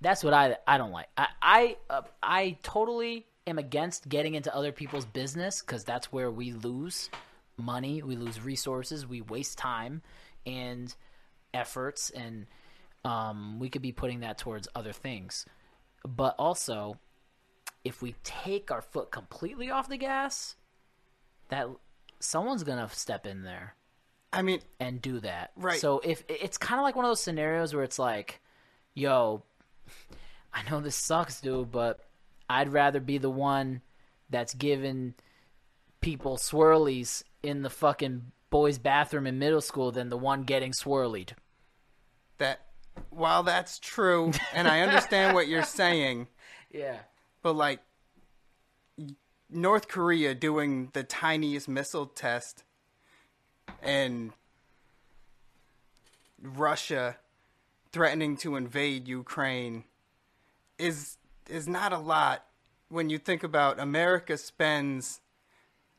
That's what I I don't like. I I uh, I totally am against getting into other people's business because that's where we lose money, we lose resources, we waste time and efforts, and um, we could be putting that towards other things. But also, if we take our foot completely off the gas, that someone's gonna step in there I mean, and do that. Right. So if it's kind of like one of those scenarios where it's like, yo, I know this sucks, dude, but I'd rather be the one that's giving people swirlies in the fucking boys' bathroom in middle school than the one getting swirlied. that while that's true, and I understand what you're saying, Yeah. but like North Korea doing the tiniest missile test and Russia threatening to invade Ukraine is is not a lot when you think about America spends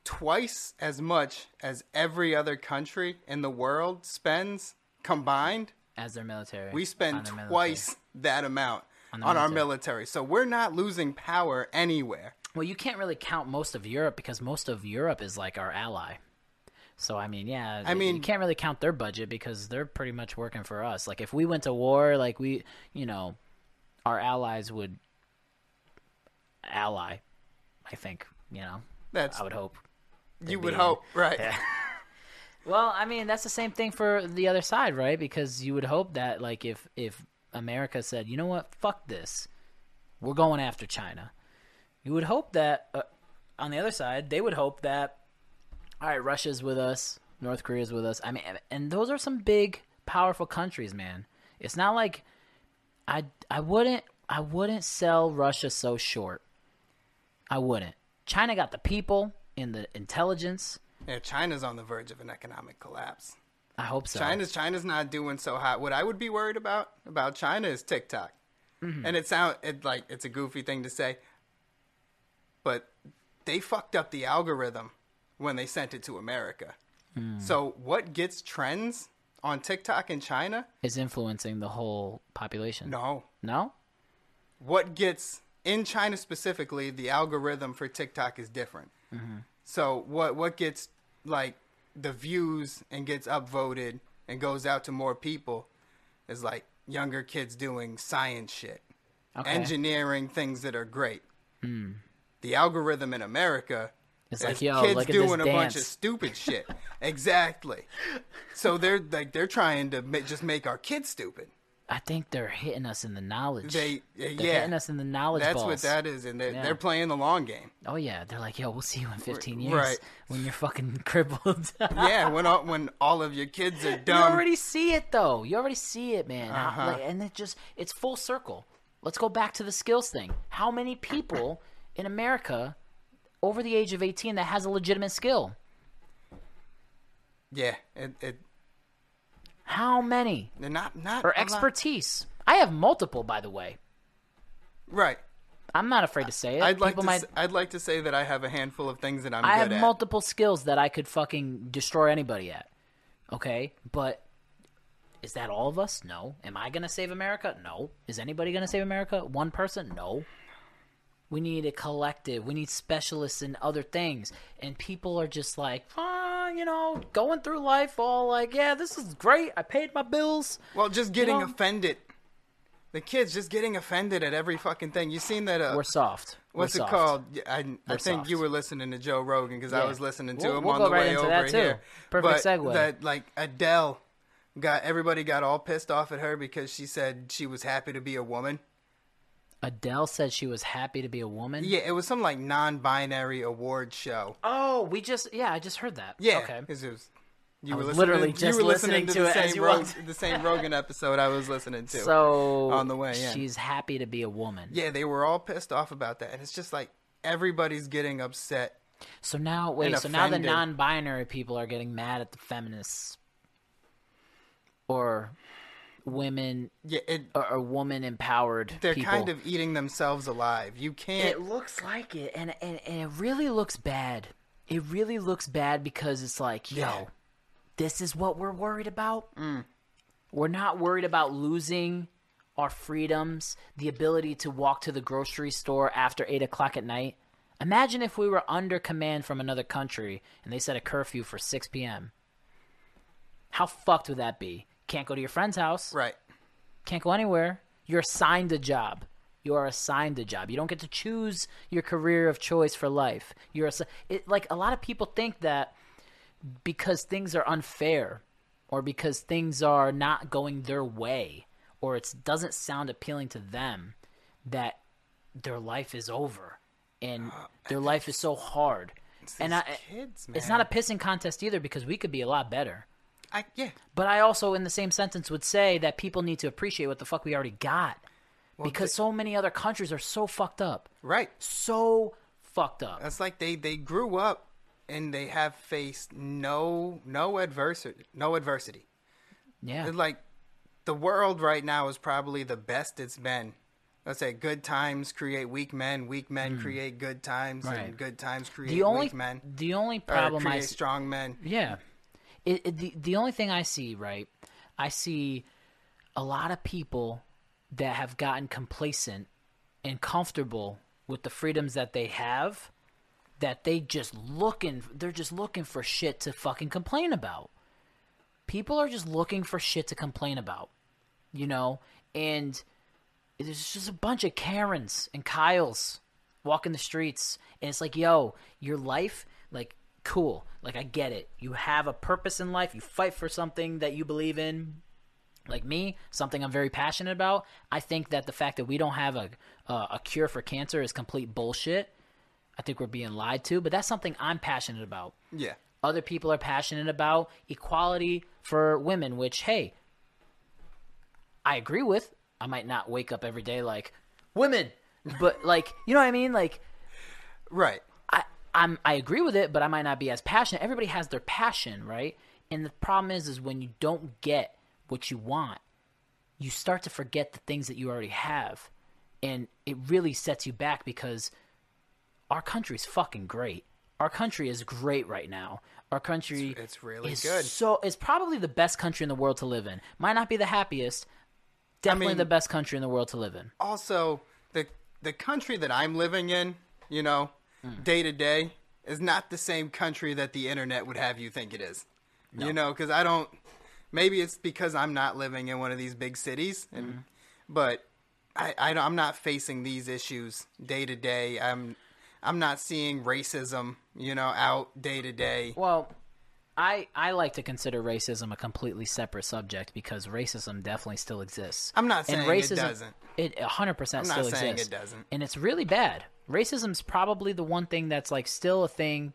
twice as much as every other country in the world spends combined. As their military. We spend their military. twice that amount On on, our military. So we're not losing power anywhere. Well, you can't really count most of Europe because most of Europe is like our ally. So I mean, yeah, I mean- you can't really count their budget because they're pretty much working for us. Like if we went to war, like we, you know, our allies would ally. I think you know. That's I would hope. you would in- hope, right? Well, I mean, that's the same thing for the other side, right? Because you would hope that, like, if if America said, you know what, fuck this, we're going after China, you would hope that uh, on the other side, they would hope that, all right, Russia's with us, North Korea's with us. I mean, and those are some big, powerful countries, man. It's not like I I wouldn't I wouldn't sell Russia so short. I wouldn't. China got the people and the intelligence. Yeah, China's on the verge of an economic collapse. I hope so. China's China's not doing so hot. What I would be worried about about China is TikTok, Mm-hmm. and it sound it like it's a goofy thing to say, but they fucked up the algorithm when they sent it to America. Hmm. So what gets trends on TikTok in China? is influencing the whole population. No, No? what gets in China specifically, the algorithm for TikTok is different. So what what gets like the views and gets upvoted and goes out to more people is like younger kids doing science shit, Okay. engineering things that are great. Hmm. The algorithm in America It's is like, yo, kids look at this doing a bunch of stupid shit. exactly. So they're like they're trying to ma- just make our kids stupid. I think they're hitting us in the knowledge. They They're yeah. hitting us in the knowledge That's balls. what that is, and they're, Yeah. they're playing the long game. Oh yeah, they're like, yo, we'll see you in 15 years Right. when you're fucking crippled. Yeah, when all, when all of your kids are dumb. you already see it though. You already see it, man. Uh-huh. like, and it just it's full circle. Let's go back to the skills thing. How many people in America over the age of 18 that has a legitimate skill? yeah, it, it How many? they're not not Or expertise? I have multiple, by the way. Right. I'm not afraid to say it. I'd like People to. might. s- I'd like to say that I have a handful of things that I'm I have at. multiple skills that I could fucking destroy anybody at. Okay, but is that all of us? No. Am I gonna save America? No. Is anybody gonna save America? One person? No. We need a collective. We need specialists in other things. And people are just like, ah, you know, going through life all like, yeah, this is great. I paid my bills. Well, just getting know? offended. The kids just getting offended at every fucking thing. You seen that? Uh, We're soft. what's We're it soft. called? I, I We're think you were listening to Joe Rogan because I was listening to We'll- him we'll on the right way over that, too. here. Perfect but segue. That like Adele got everybody got all pissed off at her because she said she was happy to be a woman. Adele said she was happy to be a woman. Yeah, it was some like non-binary award show. Oh, we just yeah, I just heard that. Yeah, Okay. it was. You I were literally you just were listening listening to, to the same Rog- the same Rogan episode I was listening to. So on the way in. she's happy to be a woman. yeah, they were all pissed off about that, and it's just like everybody's getting upset. So now wait, so now the non-binary people are getting mad at the feminists or women Yeah, it, or, or woman empowered they're people. kind of eating themselves alive. You can't. It looks like it, and, and and it really looks bad. It really looks bad because it's like, yo, Yeah. this is what we're worried about. Mm. We're not worried about losing our freedoms, the ability to walk to the grocery store after eight o'clock at night. Imagine if we were under command from another country and they set a curfew for six p.m. How fucked would that be? Can't go to your friend's house. right. Can't go anywhere. You're assigned a job. You are assigned a job. You don't get to choose your career of choice for life. You're assi- it, like a lot of people think that because things are unfair or because things are not going their way or it doesn't sound appealing to them that their life is over and their life is so hard. And I, kids, it's not a pissing contest either because we could be a lot better. I yeah. But I also, in the same sentence, would say that people need to appreciate what the fuck we already got. because so many other countries are so fucked up. Right. So fucked up. That's like they they grew up and they have faced no no adversity no adversity. Yeah. It's like the world right now is probably the best it's been. Let's say good times create weak men, weak men hmm. create good times. Right. and good times create The only weak men. the only problem I create see, strong men. yeah, it, it, the the only thing I see right, I see a lot of people that have gotten complacent and comfortable with the freedoms that they have, that they just looking they're just looking for shit to fucking complain about. People are just looking for shit to complain about, you know, and there's just a bunch of Karens and Kyles walking the streets, and it's like, yo, your life, like, cool, like I get it. You have a purpose in life. You fight for something that you believe in. Like me, something I'm very passionate about. I think that the fact that we don't have a uh, a cure for cancer is complete bullshit. I think we're being lied to, but that's something I'm passionate about Yeah. other people are passionate about equality for women which hey i agree with i might not wake up every day like women but like you know what i mean like Right. I i'm i agree with it but i might not be as passionate everybody has their passion right and the problem is is when you don't get what you want you start to forget the things that you already have and it really sets you back because our country's fucking great. Our country is great right now. Our country It's- it's really is good. So it's probably the best country in the world to live in. Might not be the happiest. Definitely mean- the best country in the world to live in. Also, the the country that I'm living in, you know, day to day, is not the same country that the internet would have you think it is. You know, because I don't. Maybe it's because I'm not living in one of these big cities, and, mm-hmm. but I, I I'm not facing these issues day to day. I'm I'm not seeing racism, you know, out day to day. Well, I I like to consider racism a completely separate subject because racism definitely still exists. I'm not And saying it racism, doesn't. It 100% I'm still not saying exists. it doesn't. And it's really bad. Racism's probably the one thing that's like still a thing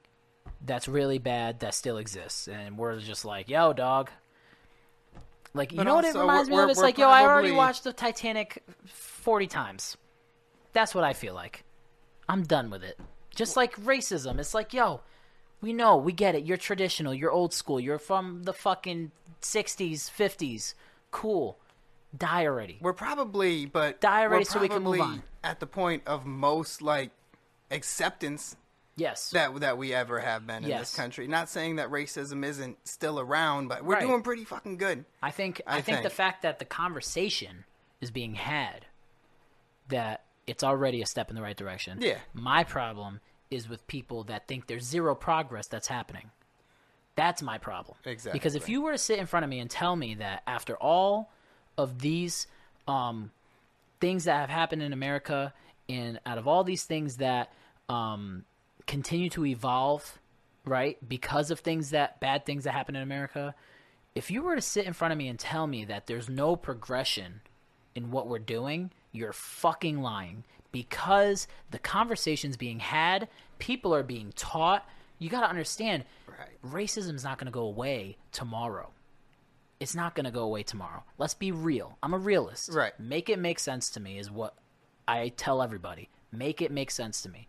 that's really bad that still exists. And we're just like, yo, dog. Like, you But know what it reminds me of? It's like, yo, I already watched the Titanic 40 times. That's what I feel like. I'm done with it. Just like racism. It's like, yo, we know, we get it. You're traditional, you're old school, you're from the fucking 60s, 50s. Cool. Die already. We're probably, but Die already so we can move on. At the point of most like acceptance Yes. that that we ever have been in Yes. this country. Not saying that racism isn't still around, but we're Right. doing pretty fucking good. I think I, I think, the fact that the conversation is being had that it's already a step in the right direction. Yeah. My problem is with people that think there's zero progress that's happening. That's my problem. Exactly. Because if you were to sit in front of me and tell me that after all of these um, things that have happened in America, and out of all these things that um, continue to evolve, right, because of things that bad things that happen in America, if you were to sit in front of me and tell me that there's no progression in what we're doing, you're fucking lying. Because the conversations being had, people are being taught. You got to understand, Right. racism's not going to go away tomorrow. It's not going to go away tomorrow. Let's be real. I'm a realist. Right. Make it make sense to me is what I tell everybody. Make it make sense to me.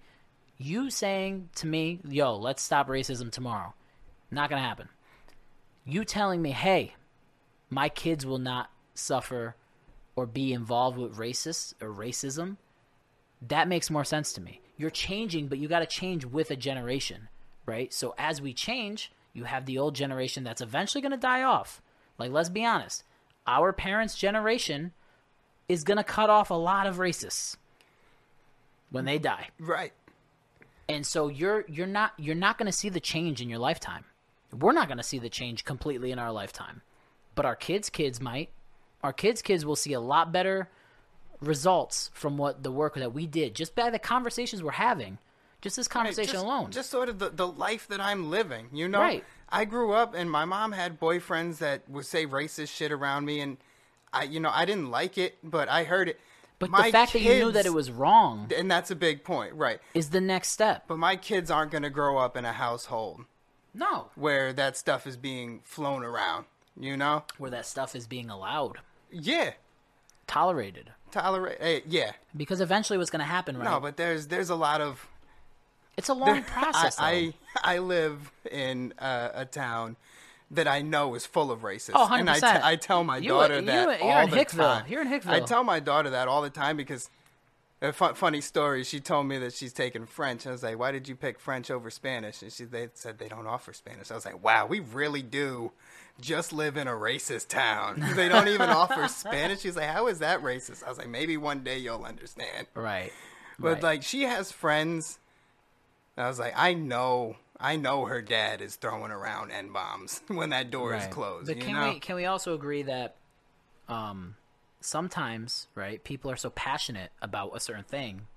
You saying to me, "Yo, let's stop racism tomorrow." Not going to happen. You telling me, "Hey, my kids will not suffer or be involved with racist or racism." That makes more sense to me. You're changing, but you got to change with a generation, right? So as we change, you have the old generation that's eventually going to die off. Like, let's be honest, our parents' generation is going to cut off a lot of racists when they die. Right. And so you're you're not you're not going to see the change in your lifetime. We're not going to see the change completely in our lifetime. But our kids' kids might. Our kids' kids will see a lot better results from what the work that we did just by the conversations we're having. Just this conversation just, alone. Just sort of the, the life that I'm living, you know? Right. I grew up and my mom had boyfriends that would say racist shit around me and I you know, I didn't like it, but I heard it. but my the fact that you knew that it was wrong and that's a big point, right. is the next step. But my kids aren't going to grow up in a household No. where that stuff is being flown around, you know? Where that stuff is being allowed, Yeah. tolerated. Tolerate eh, yeah. Because eventually what's going to happen, right? No, but there's there's a lot of it's a long process. I, I I live in uh, a town that I know is full of racists. Oh, I, 100%. te- I tell my You- daughter you- that you're all in the Hickville. time. You're in I tell my daughter that all the time because a fu- funny story. She told me that she's taking French. I was like, "Why did you pick French over Spanish?" And she they said they don't offer Spanish. I was like, "Wow, we really do." Just live in a racist town. They don't even offer Spanish. She's like, "How is that racist?" I was like, "Maybe one day you'll understand." right. But right. like she has friends. I was like, I know, I know her dad is throwing around n bombs when that door is closed. But you can know? we can we also agree that um sometimes, right, people are so passionate about a certain thing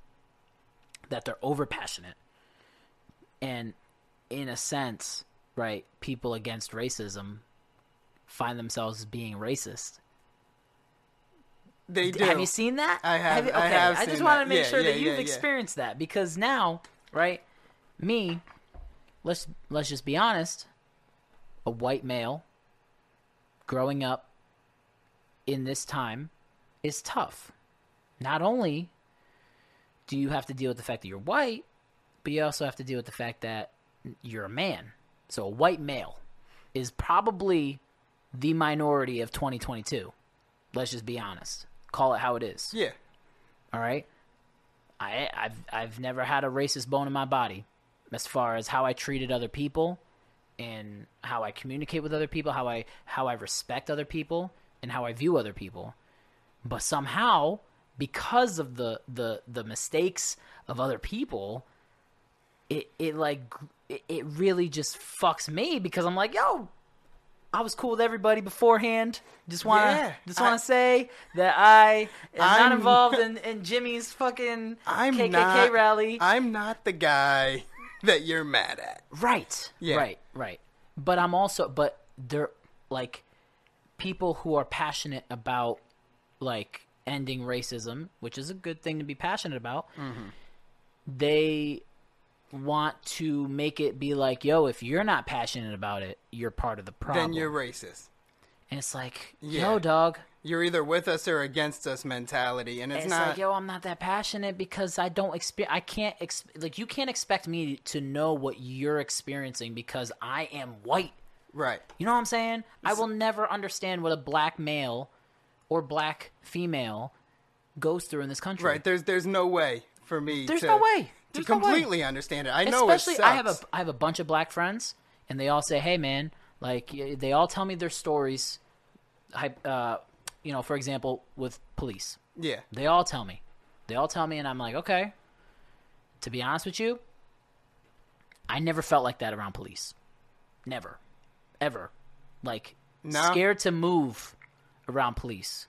that they're over passionate. And in a sense, right, people against racism find themselves being racist. they do. Have you seen that? I have- I okay, have I just want to make Yeah, sure yeah, that you've yeah. experienced that because now, right, me, let's let's just be honest, a white male growing up in this time is tough. Not only do you have to deal with the fact that you're white, but you also have to deal with the fact that you're a man. So a white male is probably the minority of 2022. Let's just be honest. Call it how it is. Yeah, All right. I I've I've never had a racist bone in my body, as far as how I treated other people, and how I communicate with other people, how I how I respect other people, and how I view other people. But somehow, because of the the the mistakes of other people, it it like it, it really just fucks me because I'm like, yo, I was cool with everybody beforehand. Just wanna Yeah, just wanna I- say that I am not I'm- involved in, in Jimmy's fucking I'm KKK not, rally. I'm not the guy that you're mad at. Right. Yeah. Right. Right. But I'm also but they're like people who are passionate about like ending racism, which is a good thing to be passionate about. Mm-hmm. They want to make it be like, yo, if you're not passionate about it, you're part of the problem. Then you're racist. and it's like, Yeah. yo, dog. You're either with us or against us mentality, and it's, It's not. like, yo, I'm not that passionate because I don't experience. I can't ex- like you can't expect me to know what you're experiencing because I am white. right. You know what I'm saying? I will never understand what a black male or black female goes through in this country. Right. There's there's no way for me. There's to, no way. To There's no completely understand it. I know Especially, I have a. I have a bunch of black friends, and they all say, "Hey, man, like they all tell me their stories." Uh, you know, for example, with police, yeah. they all tell me, They all tell me, and I'm like, okay. To be honest with you, I never felt like that around police. Never, ever. Like No? scared to move around police.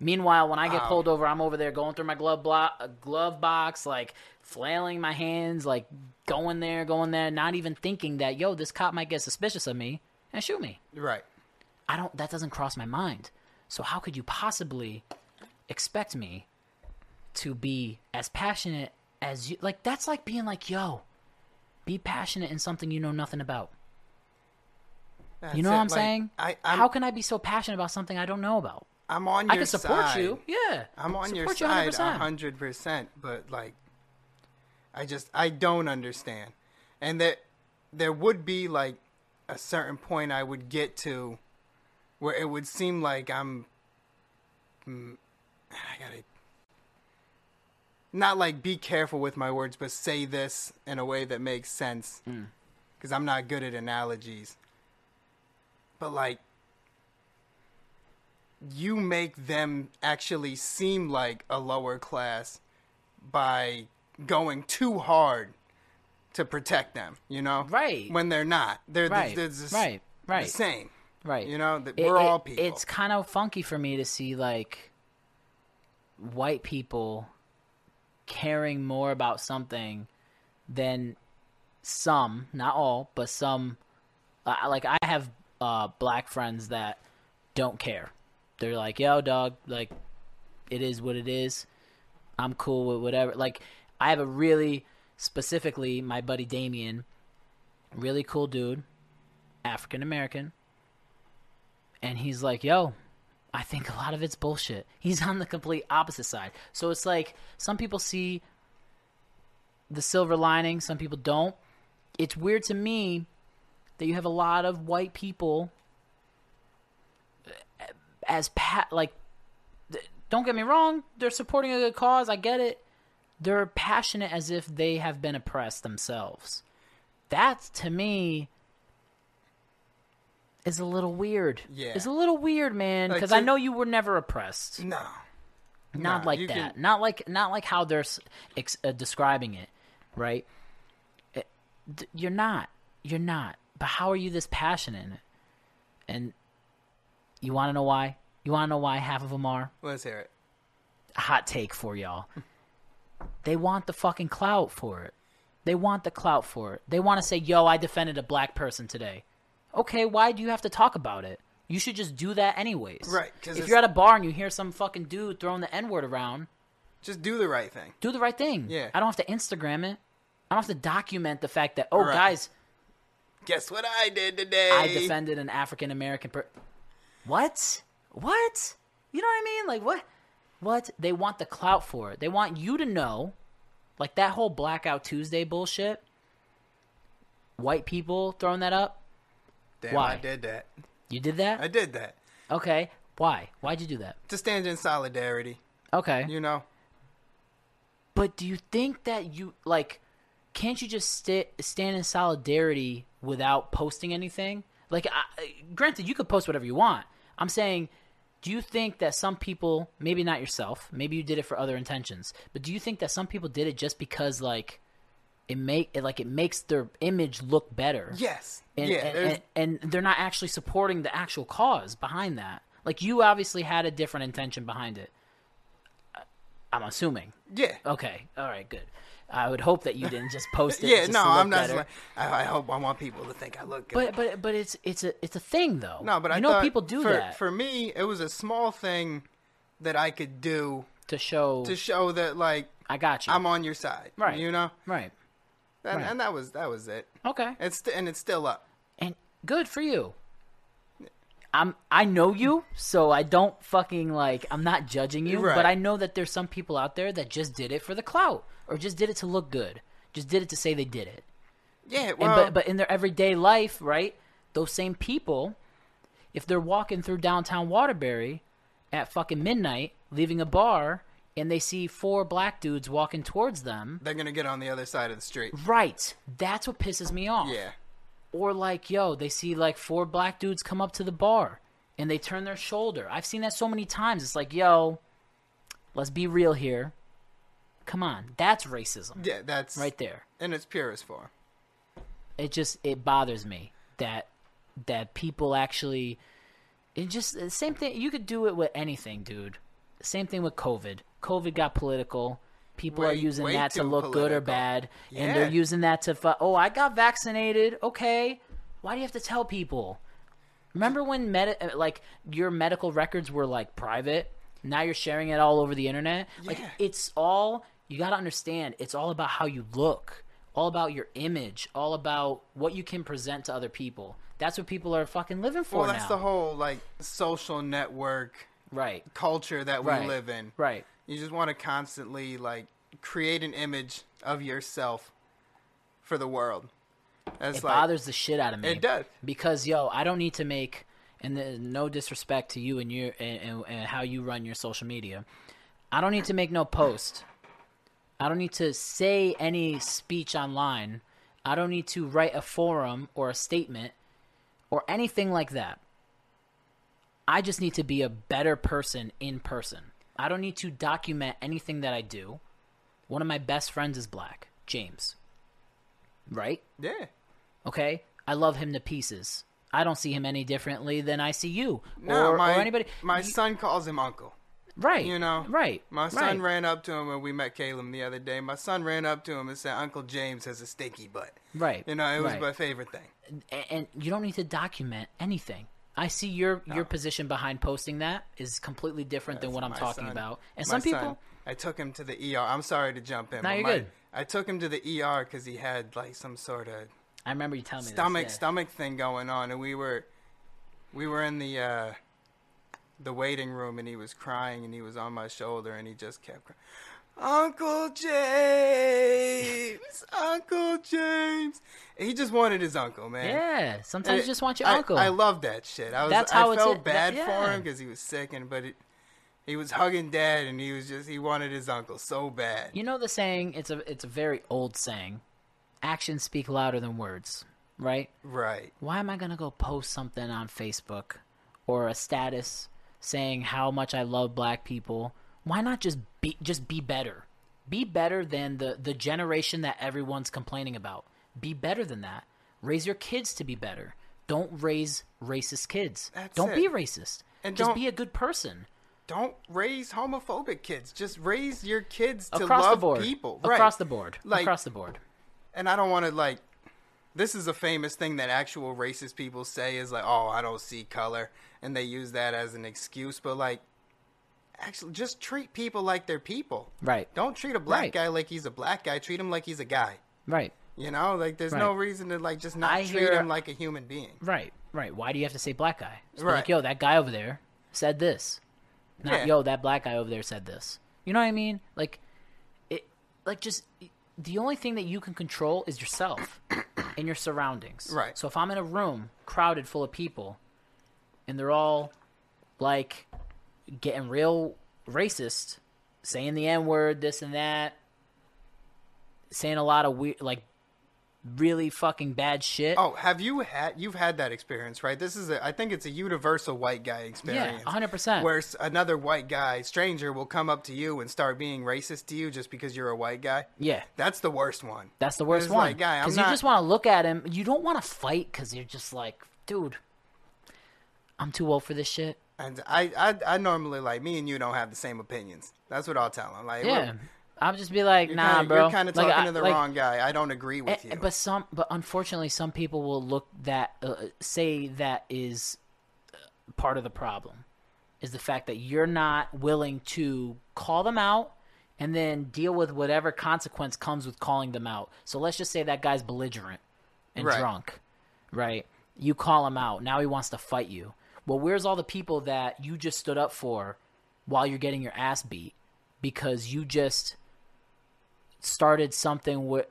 Meanwhile, when I get pulled over, I'm over there going through my glove blo- glove box, like flailing my hands, like going there, going there, not even thinking that yo, this cop might get suspicious of me and shoot me. Right. I don't. That doesn't cross my mind. So how could you possibly expect me to be as passionate as you? Like that's like being like, yo, be passionate in something you know nothing about. That's You know it. what I'm Like, saying? I, I'm, how can I be so passionate about something I don't know about? I'm on your I can support side. you. Yeah, I'm on your support you side 100%. hundred percent, but like, I just I don't understand, and that there would be like a certain point I would get to where it would seem like I'm, mm, I gotta not like be careful with my words, but say this in a way that makes sense, Hmm. because I'm not good at analogies. But like you make them actually seem like a lower class by going too hard to protect them, you know? Right. When they're not. They're, the- Right, they're the, s- right, right. the same. Right. You know, that we're it- all people. It's kind of funky for me to see like white people caring more about something than some, not all, but some. Uh, like I have uh, black friends that don't care. They're like, "Yo, dog, like it is what it is. I'm cool with whatever." Like I have a really specifically my buddy Damien, really cool dude, African American and he's like, "Yo, I think a lot of it's bullshit." He's on the complete opposite side. So it's like some people see the silver lining, some people don't. It's weird to me that you have a lot of white people uh, as pat like don't get me wrong, they're supporting a good cause, I get it. They're passionate as if they have been oppressed themselves. That to me is a little weird. Yeah. It's a little weird, man, because I know you were never oppressed. no. Not Nah, like that. can- Not like not like how they're ex- uh, describing it, right? It- d- you're not. You're not. But how are you this passionate? And you want to know why? You want to know why half of them are? Let's hear it. A hot take for y'all. They want the fucking clout for it. They want the clout for it. They want to say, "Yo, I defended a black person today." Okay, why do you have to talk about it? You should just do that anyways. Right, 'cause If you're at a bar and you hear some fucking dude throwing the N word around, Just do the right thing. do the right thing. Yeah. I don't have to Instagram it. I don't have to document the fact that, oh, Right. guys, Guess what I did today? I defended an African American per. What? What? You know what I mean? Like what? What? They want the clout for it. They want you to know, like that whole Blackout Tuesday bullshit. White people throwing that up. Damn, Why? I did that. You did that? I did that. Okay. Why? Why'd you do that? To stand in solidarity, Okay. you know? But do you think that you like? Can't you just sta stand in solidarity without posting anything? Like, I, granted, you could post whatever you want. I'm saying, do you think that some people, maybe not yourself, maybe you did it for other intentions, but do you think that some people did it just because like it make it like it makes their image look better? Yes. and, yeah. and, and, and they're not actually supporting the actual cause behind that. Like you obviously had a different intention behind it. I'm assuming. yeah. Okay. All right. Good. I would hope that you didn't just post it. yeah, no, I'm not. Like, I, I hope I want people to think I look good. But but but it's it's a it's a thing though. no, but you I know people do for, that For me, it was a small thing that I could do to show. to show that, like, I got you. I'm on your side. Right. You know? right. And, Right. and that was that was it. Okay. It's and it's still up. And good for you. I'm I know you, so I don't fucking like I'm not judging you, Right. but I know that there's some people out there that just did it for the clout or just did it to look good. Just did it to say they did it. Yeah. And Well, but but in their everyday life, right? Those same people, if they're walking through downtown Waterbury at fucking midnight, leaving a bar, and they see four black dudes walking towards them, they're gonna get on the other side of the street. right? That's what pisses me off. Yeah. Or like, yo, they see like four black dudes come up to the bar and they turn their shoulder. I've seen that so many times. It's like, yo, let's be real here. Come on, that's racism Yeah, that's right there. in its purest form. It just it bothers me that that people actually it just the same thing. You could do it with anything, dude. Same thing with COVID. COVID got political. People are using that to look good or political. bad, and they're using that to. Fu- oh, I got vaccinated. Okay, why do you have to tell people? Remember when med- like your medical records were like private? Now you're sharing it all over the internet. Like it's all you got to understand. It's all about how you look, all about your image, all about what you can present to other people. That's what people are fucking living for Well, that's now. the whole like social network right, culture that we right, live in. Right. You just want to constantly like create an image of yourself for the world. It's It like bothers the shit out of me. it does. because yo, I don't need to make and the, no disrespect to you and your and, and, and how you run your social media. I don't need to make no post. I don't need to say any speech online. I don't need to write a forum or a statement or anything like that. I just need to be a better person in person. I don't need to document anything that I do. One of my best friends is black, James. Right? yeah. Okay, I love him to pieces. I don't see him any differently than I see you No, or, my or anybody. my You- son calls him uncle. Right? You know, right? My son right, ran up to him when we met Caleb the other day. My son ran up to him and said, "Uncle James has a stinky butt." right. You know, it was right. my favorite thing. and, and you don't need to document anything. I see your your position behind posting that is completely different than what I'm talking son. about. And My some son, people, I took him to the ER. I'm sorry to jump in. No, you're my- good. I took him to the ER because he had like some sort of I remember you telling me stomach this, yeah. stomach thing going on, and we were we were in the uh, the waiting room, and he was crying, and he was on my shoulder, and he just kept crying. Uncle James, Uncle James. He just wanted his uncle, man. Yeah, sometimes you just want your I, uncle. I love that shit. I was, That's I how it's felt it- bad that- for him because he was sick, and but it, he was hugging dad, and he was just he wanted his uncle so bad. you know the saying? It's a it's a very old saying. Actions speak louder than words, right? Right. why am I gonna go post something on Facebook or a status saying how much I love black people? Why not just be just be better? Be better than the the generation that everyone's complaining about. Be better than that. Raise your kids to be better. Don't raise racist kids. That's don't it. be racist. And just don't- be a good person. Don't raise homophobic kids. Just raise your kids to Across love the board. people. Across right. the board. Like- Across the board. and I don't want to like. This is a famous thing that actual racist people say is like, "Oh, I don't see color," and they use that as an excuse. But like, actually, just treat people like they're people. Right. Don't treat a black Right. guy like he's a black guy. Treat him like he's a guy. Right. You know, like there's no reason to like just not I treat hear- him like a human being. Right, right. Why do you have to say black guy? Just Right. Like, yo, that guy over there said this. Not, Yeah. yo, that black guy over there said this. You know what I mean? Like, it, like just the only thing that you can control is yourself and your surroundings. Right. So if I'm in a room crowded full of people, and they're all like getting real racist, saying the n word, this and that, saying a lot of weird, like, really fucking bad shit. Oh, have you had you've had that experience, right? This is a I think it's a universal white guy experience. Yeah, 100%. Where another white guy, stranger, will come up to you and start being racist to you just because you're a white guy. Yeah. That's the worst one. That's the worst one. like, guy, I'm Because you just want to look at him. You don't want to fight because you're just like, dude, I'm too old for this shit. And I, I I normally like me and you don't have the same opinions. That's what I'll tell him. Like, Yeah. look, I'll just be like, you're nah, kinda, bro. You're kind of Like, talking I- to the like, wrong guy. I don't agree with eh, you. But some, but unfortunately, some people will look that uh, say that is uh, part of the problem, is the fact that you're not willing to call them out and then deal with whatever consequence comes with calling them out. So let's just say that guy's belligerent and Right. drunk, right? You call him out. Now he wants to fight you. Well, where's all the people that you just stood up for while you're getting your ass beat because you just started something with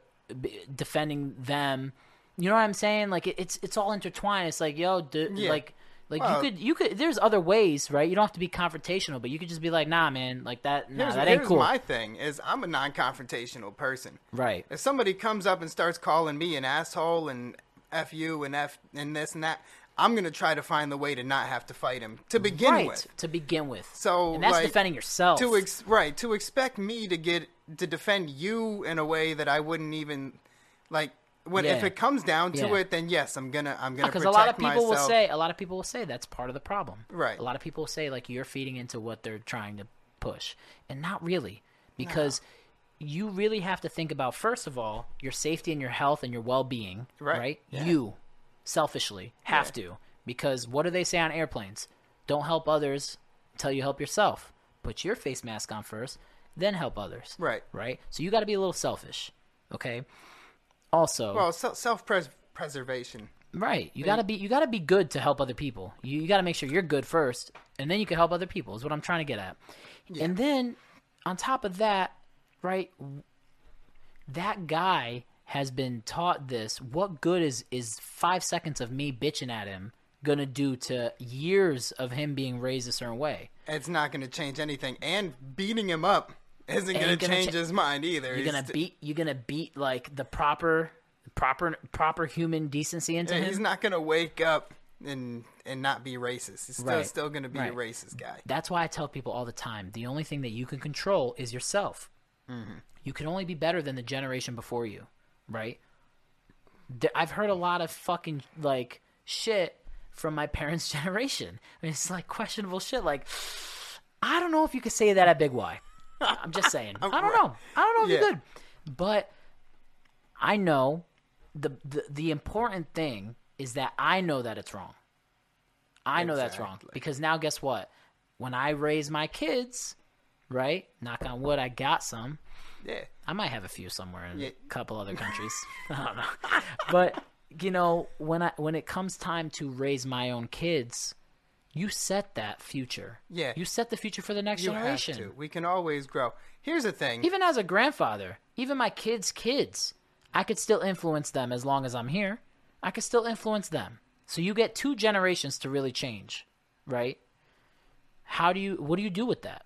defending them? You know what I'm saying? Like it, it's it's all intertwined. It's like yo, d- Yeah. like like Well- you could you could. There's other ways, right? You don't have to be confrontational, but you could just be like, nah, man, like that. Nah, that ain't cool. my thing: is I'm a non-confrontational person. Right. If somebody comes up and starts calling me an asshole and f you and f and this and that, I'm gonna try to find the way to not have to fight him to begin right with. to begin with. So and that's like, defending yourself. To ex- right to expect me to get to defend you in a way that I wouldn't even like. When if it comes down to Yeah. it, then yes, I'm gonna I'm gonna because a lot of people myself. will say a lot of people will say that's part of the problem Right. a lot of people will say like you're feeding into what they're trying to push and not really because you really have to think about first of all your safety and your health and your well-being Right. right, Yeah. you selfishly have Yeah. to because what do they say on airplanes don't help others until you help yourself put your face mask on first then help others Right. right so you got to be a little selfish okay also Well, self preservation. Right. You gotta be you gotta be good to help other people. You, you gotta make sure you're good first, and then you can help other people. Is what I'm trying to get at. And then on top of that, right, that guy has been taught this. What good is is five seconds of me bitching at him gonna do to years of him being raised a certain way? It's not to change anything, and beating him up isn't to gonna change cha- his mind either. You're He's gonna st- beat you're gonna beat like the proper proper proper human decency into Yeah, him. he's not to wake up and and not be racist. He's still Right. still to be Right. a racist guy. That's why I tell people all the time the only thing that you can control is yourself. Mm-hmm. You can only be better than the generation before you, right? I've heard a lot of fucking like shit from my parents' generation. I mean, it's like questionable shit. Like, I don't know if you could say that at Big Y. I'm just saying. I don't know. I don't know if Yeah. you could. But I know the, the the important thing is that I know that it's wrong. I know that's wrong because now guess what? When I raise my kids, right? Knock on wood, I got some. Yeah. I might have a few somewhere in Yeah. a couple other countries. I don't know. But you know, when I when it comes time to raise my own kids, you set that future. Yeah. You set the future for the next You generation. have to. We can always grow. Here's the thing. Even as a grandfather, even my kids' kids, I could still influence them as long as I'm here. I could still influence them. So you get two generations to really change, right? How do you what do you do with that?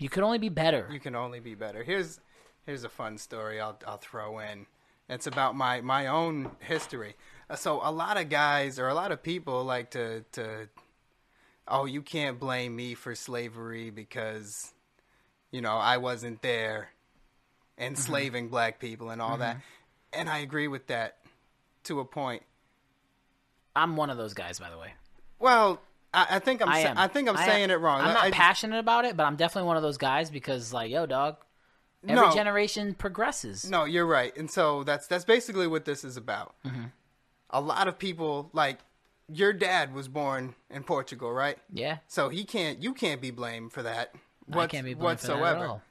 You could only be better. you can only be better. Here's here's a fun story I'll I'll throw in. It's about my my own history. Uh, So a lot of guys or a lot of people like to to oh you can't blame me for slavery because you know I wasn't there enslaving black people and all that. And I agree with that to a point. I'm one of those guys, by the way. Well, I, I think I'm I sa- I think I'm I saying am. it wrong. I'm not passionate about it, but I'm definitely one of those guys because, like, yo, dog. Every No. generation progresses. No, you're right. And so that's that's basically what this is about. Mm-hmm. A lot of people like your dad was born in Portugal, right? Yeah, So he can't you can't be blamed for that. I can't be blamed whatsoever. for that at all.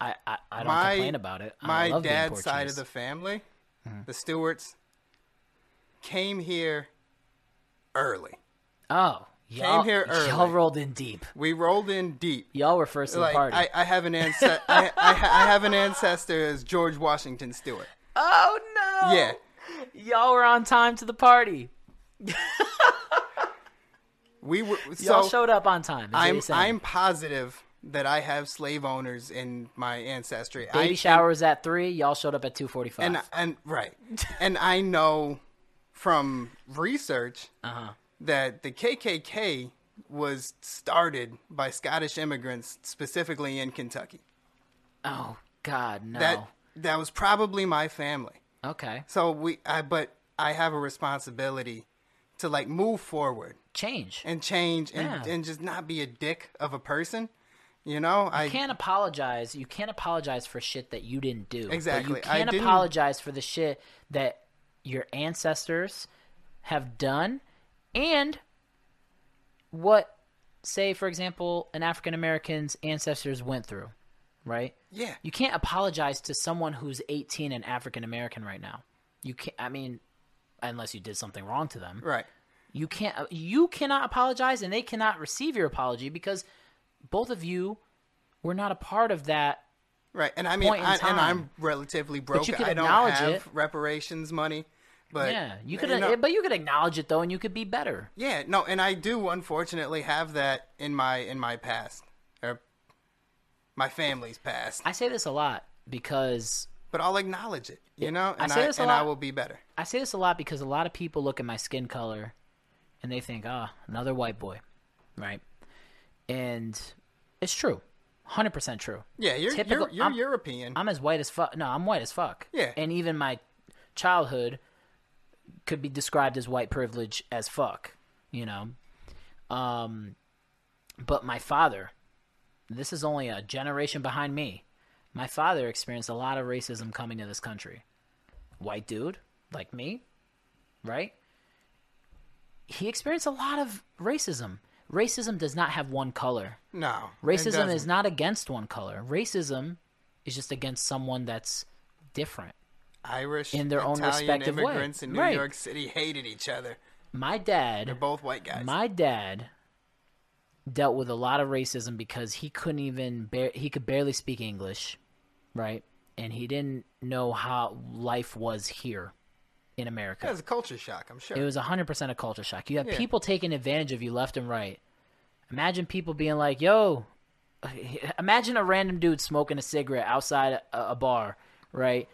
I, I, I don't My complain about it. I my dad's side Mm-hmm. of the family, the Stewarts, came here early. Oh, y'all, here y'all rolled in deep. We rolled in deep. Y'all were first to the Like party. I, I have an ancestor. I, I, ha- I have an ancestor as George Washington Stewart. oh no! Yeah. y'all were on time to the party. We were Y'all showed up on time. is what I'm you're saying. I'm positive that I have slave owners in my ancestry. Baby I, shower was at three. Y'all showed up at two forty-five. and and right, and I know from research uh-huh. That the KKK was started by Scottish immigrants, specifically in Kentucky. Oh God, no. That that was probably my family. okay, So we, I but I have a responsibility to like move forward change. and change and Yeah. and just not be a dick of a person. You know, I can't apologize. You can't apologize for shit that you didn't do. Exactly. you can't apologize for the shit that your ancestors have done and what say for example an African American's ancestors went through, right? yeah. You can't apologize to someone who's 18 and African American right now. You can't I mean unless you did something wrong to them. Right. You can't. You cannot apologize, and they cannot receive your apology because both of you were not a part of that. Right, and I mean, I, and. I'm relatively broke. I don't have it. reparations money, but yeah, you could. know- but you could acknowledge it though, and you could be better. yeah, no, and I do unfortunately have that in my in my past or my family's past, I say this a lot because but I'll acknowledge it, you know, I and say I, this a and I will be better. I say this a lot because a lot of people look at my skin color and they think, ah, another white boy, right? And it's true, hundred percent true. Yeah, you're Typical- you're, you're I'm- European. I'm as white as fuck. No, I'm white as fuck. Yeah. And even my childhood could be described as white privilege as fuck, you know. Um but my father, this is only a generation behind me. My father experienced a lot of racism coming to this country. White dude like me, right? He experienced a lot of racism. Racism does not have one color. no, Racism is not against one color. Racism is just against someone that's different. Irish in their own Italian respective way. immigrants in New Right. York City hated each other. My dad. They're both white guys. my dad dealt with a lot of racism because he couldn't even bear, he could barely speak English, right? And he didn't know how life was here in America. It was a culture shock, I'm sure. It was 100% a culture shock. You have Yeah. people taking advantage of you left and right. Imagine people being like, yo, imagine a random dude smoking a cigarette outside a, a bar, right?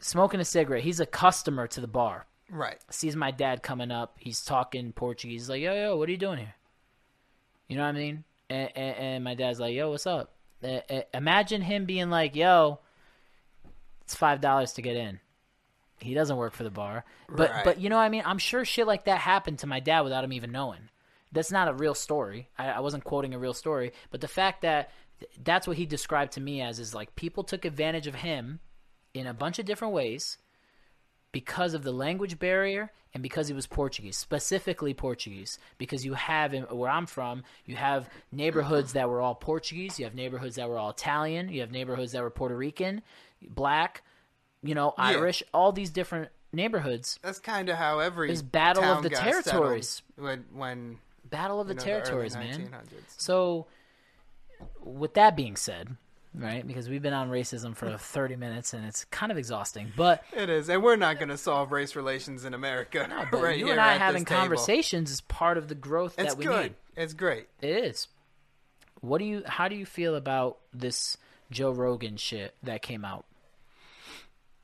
Smoking a cigarette. He's a customer to the bar. right. Sees my dad coming up. He's talking Portuguese. He's like, yo, yo, what are you doing here? You know what I mean? And, and, and my dad's like, yo, what's up? Uh, uh, imagine him being like, yo, it's $5 to get in he doesn't work for the bar. But Right. but you know what I mean? I'm sure shit like that happened to my dad without him even knowing. That's not a real story. I, I wasn't quoting a real story, but the fact that th- that's what he described to me as is like people took advantage of him in a bunch of different ways because of the language barrier and because he was Portuguese, specifically Portuguese. Because you have, in, where I'm from, you have neighborhoods that were all Portuguese, you have neighborhoods that were all Italian, you have neighborhoods that were Puerto Rican, black, you know, Yeah. Irish, all these different neighborhoods. That's kind of how every battle of the territories. when, when Battle of the know, the territories, man. So, with that being said, right, because we've been on racism for 30 minutes and it's kind of exhausting, but It is, and we're not going to solve race relations in America. No, but right you and I having this table. conversations is part of the growth It's that we good. need. It's great. It is. What do you? How do you feel about this Joe Rogan shit that came out?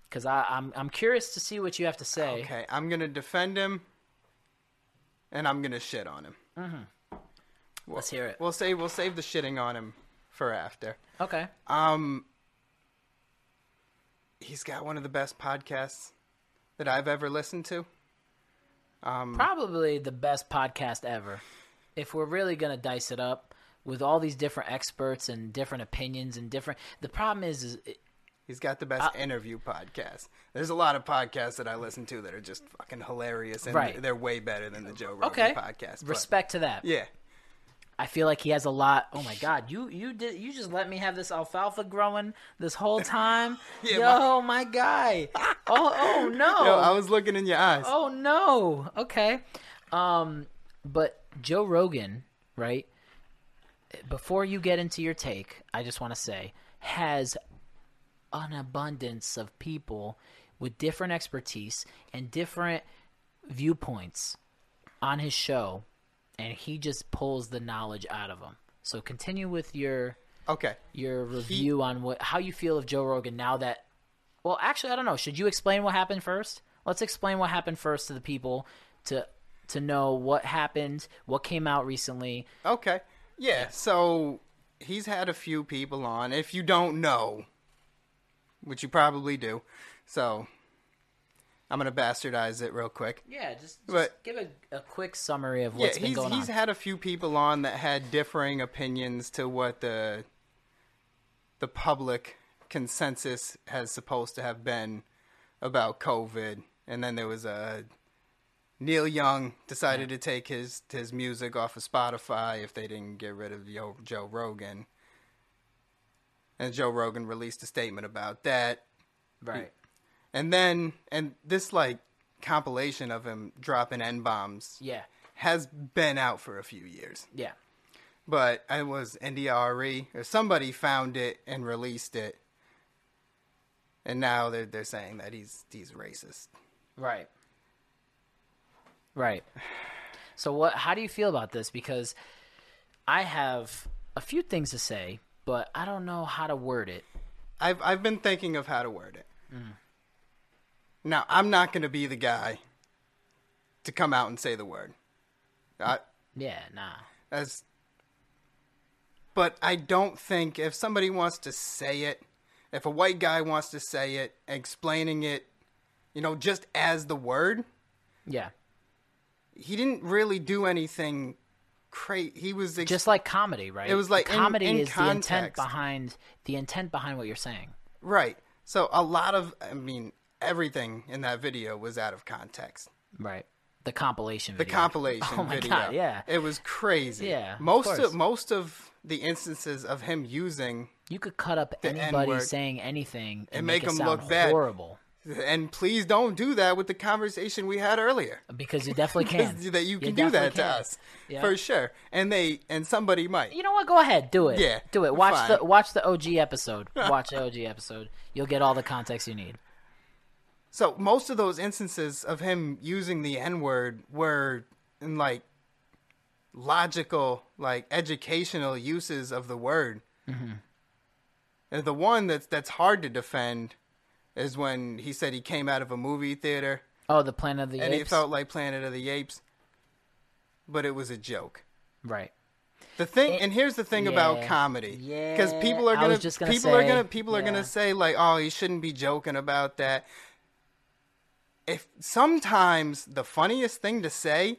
Because I'm I'm curious to see what you have to say. Okay, I'm going to defend him, and I'm going to shit on him. Mm-hmm. Let's hear it. We'll save we'll save the shitting on him for after. Okay. Um, he's got one of the best podcasts that I've ever listened to. Um, Probably the best podcast ever. If we're really gonna dice it up with all these different experts and different opinions and different, the problem is, is it, He's got the best interview podcast. There's a lot of podcasts that I listen to that are just fucking hilarious, and Right. they're way better than the Joe Rogan okay. podcast. but- Respect to that. yeah, I feel like he has a lot. Oh my god, you you did you just let me have this alfalfa growing this whole time? Yeah, Yo, my guy. Oh oh no. Yo, I was looking in your eyes. Oh no. Okay. Um but Joe Rogan, right? Before you get into your take, I just want to say has an abundance of people with different expertise and different viewpoints on his show and he just pulls the knowledge out of them. So continue with your Okay, your review on what how you feel of Joe Rogan now that well actually I don't know should you explain what happened first let's explain what happened first to the people to to know what happened what came out recently okay, yeah. So he's had a few people on. If you don't know, which you probably do, so I'm gonna bastardize it real quick. yeah just, just But- give a, a quick summary of Yeah, what's been he's going he's on had a few people on that had differing opinions to what the the public consensus has supposed to have been about COVID, and then there was a Neil Young decided to take his his music off of Spotify if they didn't get rid of Yo, Joe Rogan, and Joe Rogan released a statement about that. right And then, and this like compilation of him dropping n bombs yeah has been out for a few years. yeah But it was India Arie or somebody found it and released it, and now they're they're saying that he's he's racist. right right so what how do you feel about this because I have a few things to say but I don't know how to word it I've I've been thinking of how to word it. Mm. Now I'm not going to be the guy to come out and say the word. I, Yeah, nah. as but I don't think if somebody wants to say it, if a white guy wants to say it, explaining it, you know, just as the word, Yeah. he didn't really do anything crazy. He was ex- Just like comedy, right? It was like comedy in is the intent behind the intent behind what you're saying. right. So a lot of, I mean, everything in that video was out of context. Right. The compilation The compilation Oh my video. God, yeah. It was crazy. Yeah, Most course. of most of the instances of him using You could cut up anybody N-word. saying anything and, And make, make sound look bad. horrible. and please don't do that with the conversation we had earlier. Because you definitely can. that you can do that definitely to us Yeah. for sure. And they and somebody might. You know what? Go ahead, do it. Yeah, do it. Watch fine. the watch the OG episode. Watch the OG episode. You'll get all the context you need. So most of those instances of him using the N word were in like logical, like educational uses of the word. Mm-hmm. And the one that's that's hard to defend is when he said he came out of a movie theater Oh, the Planet of the and Apes. it felt like Planet of the Apes, but it was a joke. right. The thing, It- and here's the thing about comedy, yeah, because people are just gonna people are gonna, people are gonna say like, oh, he shouldn't be joking about that. If sometimes the funniest thing to say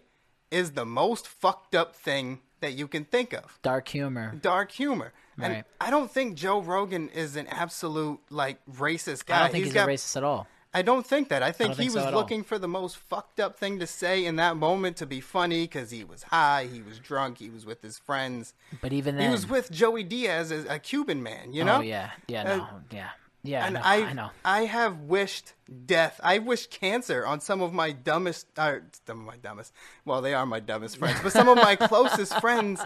is the most fucked up thing that you can think of, Dark humor. dark humor. And Right. I don't think Joe Rogan is an absolute like racist guy. I don't think he's, got a racist at all. I don't think that. I think don't he think so was all. looking for the most fucked up thing to say in that moment to be funny because he was high, he was drunk, he was with his friends. But even then, He was with Joey Diaz, a, a Cuban man, you know? Oh yeah, yeah, no, Uh, yeah, yeah. And no, I, I know. I have wished death. I wish cancer on some of my dumbest, uh, some of my dumbest. Well, they are my dumbest friends, but some of my closest friends,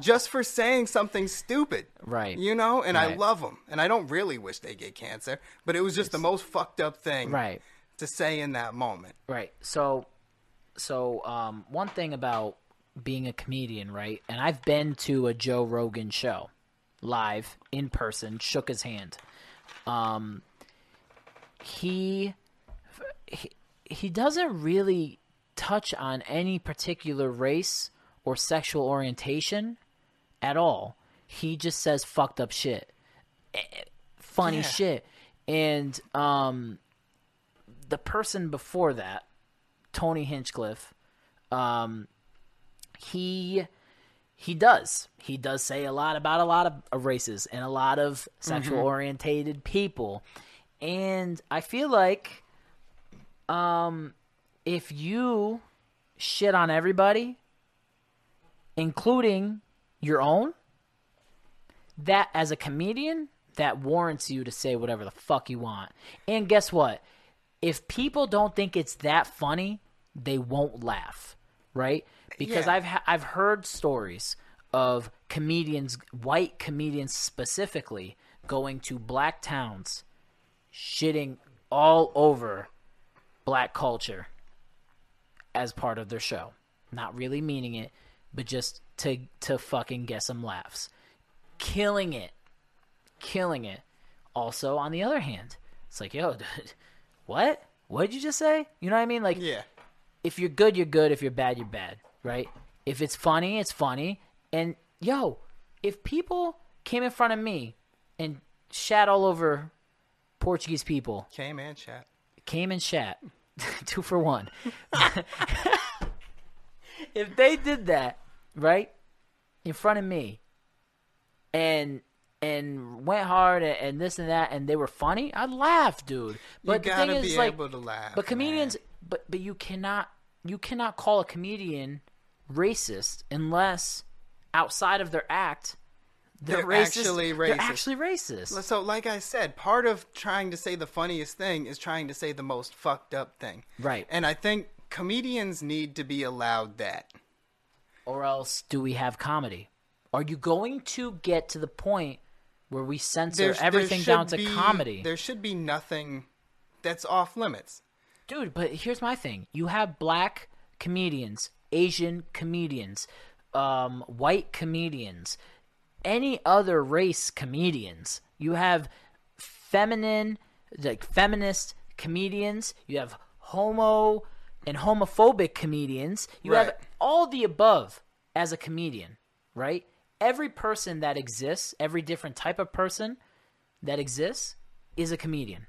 just for saying something stupid. Right. You know, and I love them, and I don't really wish they get cancer, but it was just the most fucked up thing, Right. to say in that moment. Right. So, so um, one thing about being a comedian, right? And I've been to a Joe Rogan show, live in person, shook his hand. Um, he, he he doesn't really touch on any particular race or sexual orientation at all. He just says fucked up shit, Eh, funny Yeah. shit, and um the person before that, Tony Hinchcliffe, um, he he does he does say a lot about a lot of, races and a lot of sexual orientated people, and I feel like, um, if you shit on everybody, including your own, that as a comedian that warrants you to say whatever the fuck you want. And guess what? If people don't think it's that funny, they won't laugh, right? Because Yeah. I've ha- I've heard stories of comedians, white comedians specifically, going to black towns, shitting all over black culture as part of their show. Not really meaning it, but just to to fucking get some laughs. Killing it. Killing it. Also, on the other hand, it's like, yo, dude, what? What did you just say? You know what I mean? Like, Yeah. If you're good, you're good. If you're bad, you're bad, right? If it's funny, it's funny. And yo, if people came in front of me and shat all over Portuguese people, Came and chat. came and shat, two for one. if they did that, right, in front of me, and and went hard and, and this and that, and they were funny, I'd laugh, dude. But you the thing be is, like, to laugh. but comedians, man. but but you cannot you cannot call a comedian racist unless outside of their act they're, They're racist. actually They're racist. actually racist. So, like I said, part of trying to say the funniest thing is trying to say the most fucked up thing. Right. And I think comedians need to be allowed that. or else do we have comedy? Are you going to get to the point where we censor There's- everything should down to be- comedy? There should be nothing that's off limits. Dude, but here's my thing. You have black comedians, Asian comedians, um, white comedians, any other race comedians. You have feminine, like feminist comedians. You have homo and homophobic comedians. You Right. have all the above as a comedian, right? Every person that exists, every different type of person that exists is a comedian.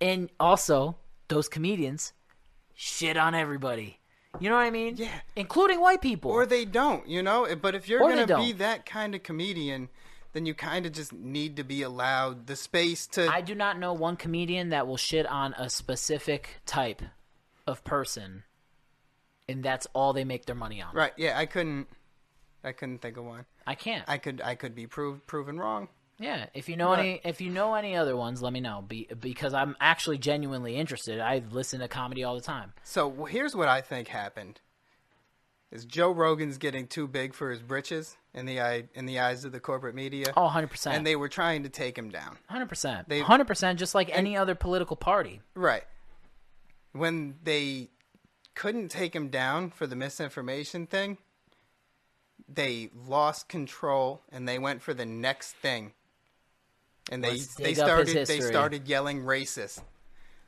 And also, those comedians shit on everybody. You know what I mean? Yeah. Including white people. or they don't, you know. But if you're gonna be that kind of comedian, then you kind of just need to be allowed the space to. I do not know one comedian that will shit on a specific type of person, and that's all they make their money on. right? Yeah, I couldn't. I couldn't think of one. I can't. I could. I could be proved proven wrong. Yeah, if you know Right. any, if you know any other ones, let me know. Be, because I'm actually genuinely interested. I listen to comedy all the time. So here's what I think happened: is Joe Rogan's getting too big for his britches in the eye in the eyes of the corporate media, Oh, 100 percent. and they were trying to take him down. Hundred percent. They- Hundred percent. Just like any other political party. Right. When they couldn't take him down for the misinformation thing, they lost control and they went for the next thing. And they Let's they dig up his started they started yelling racist.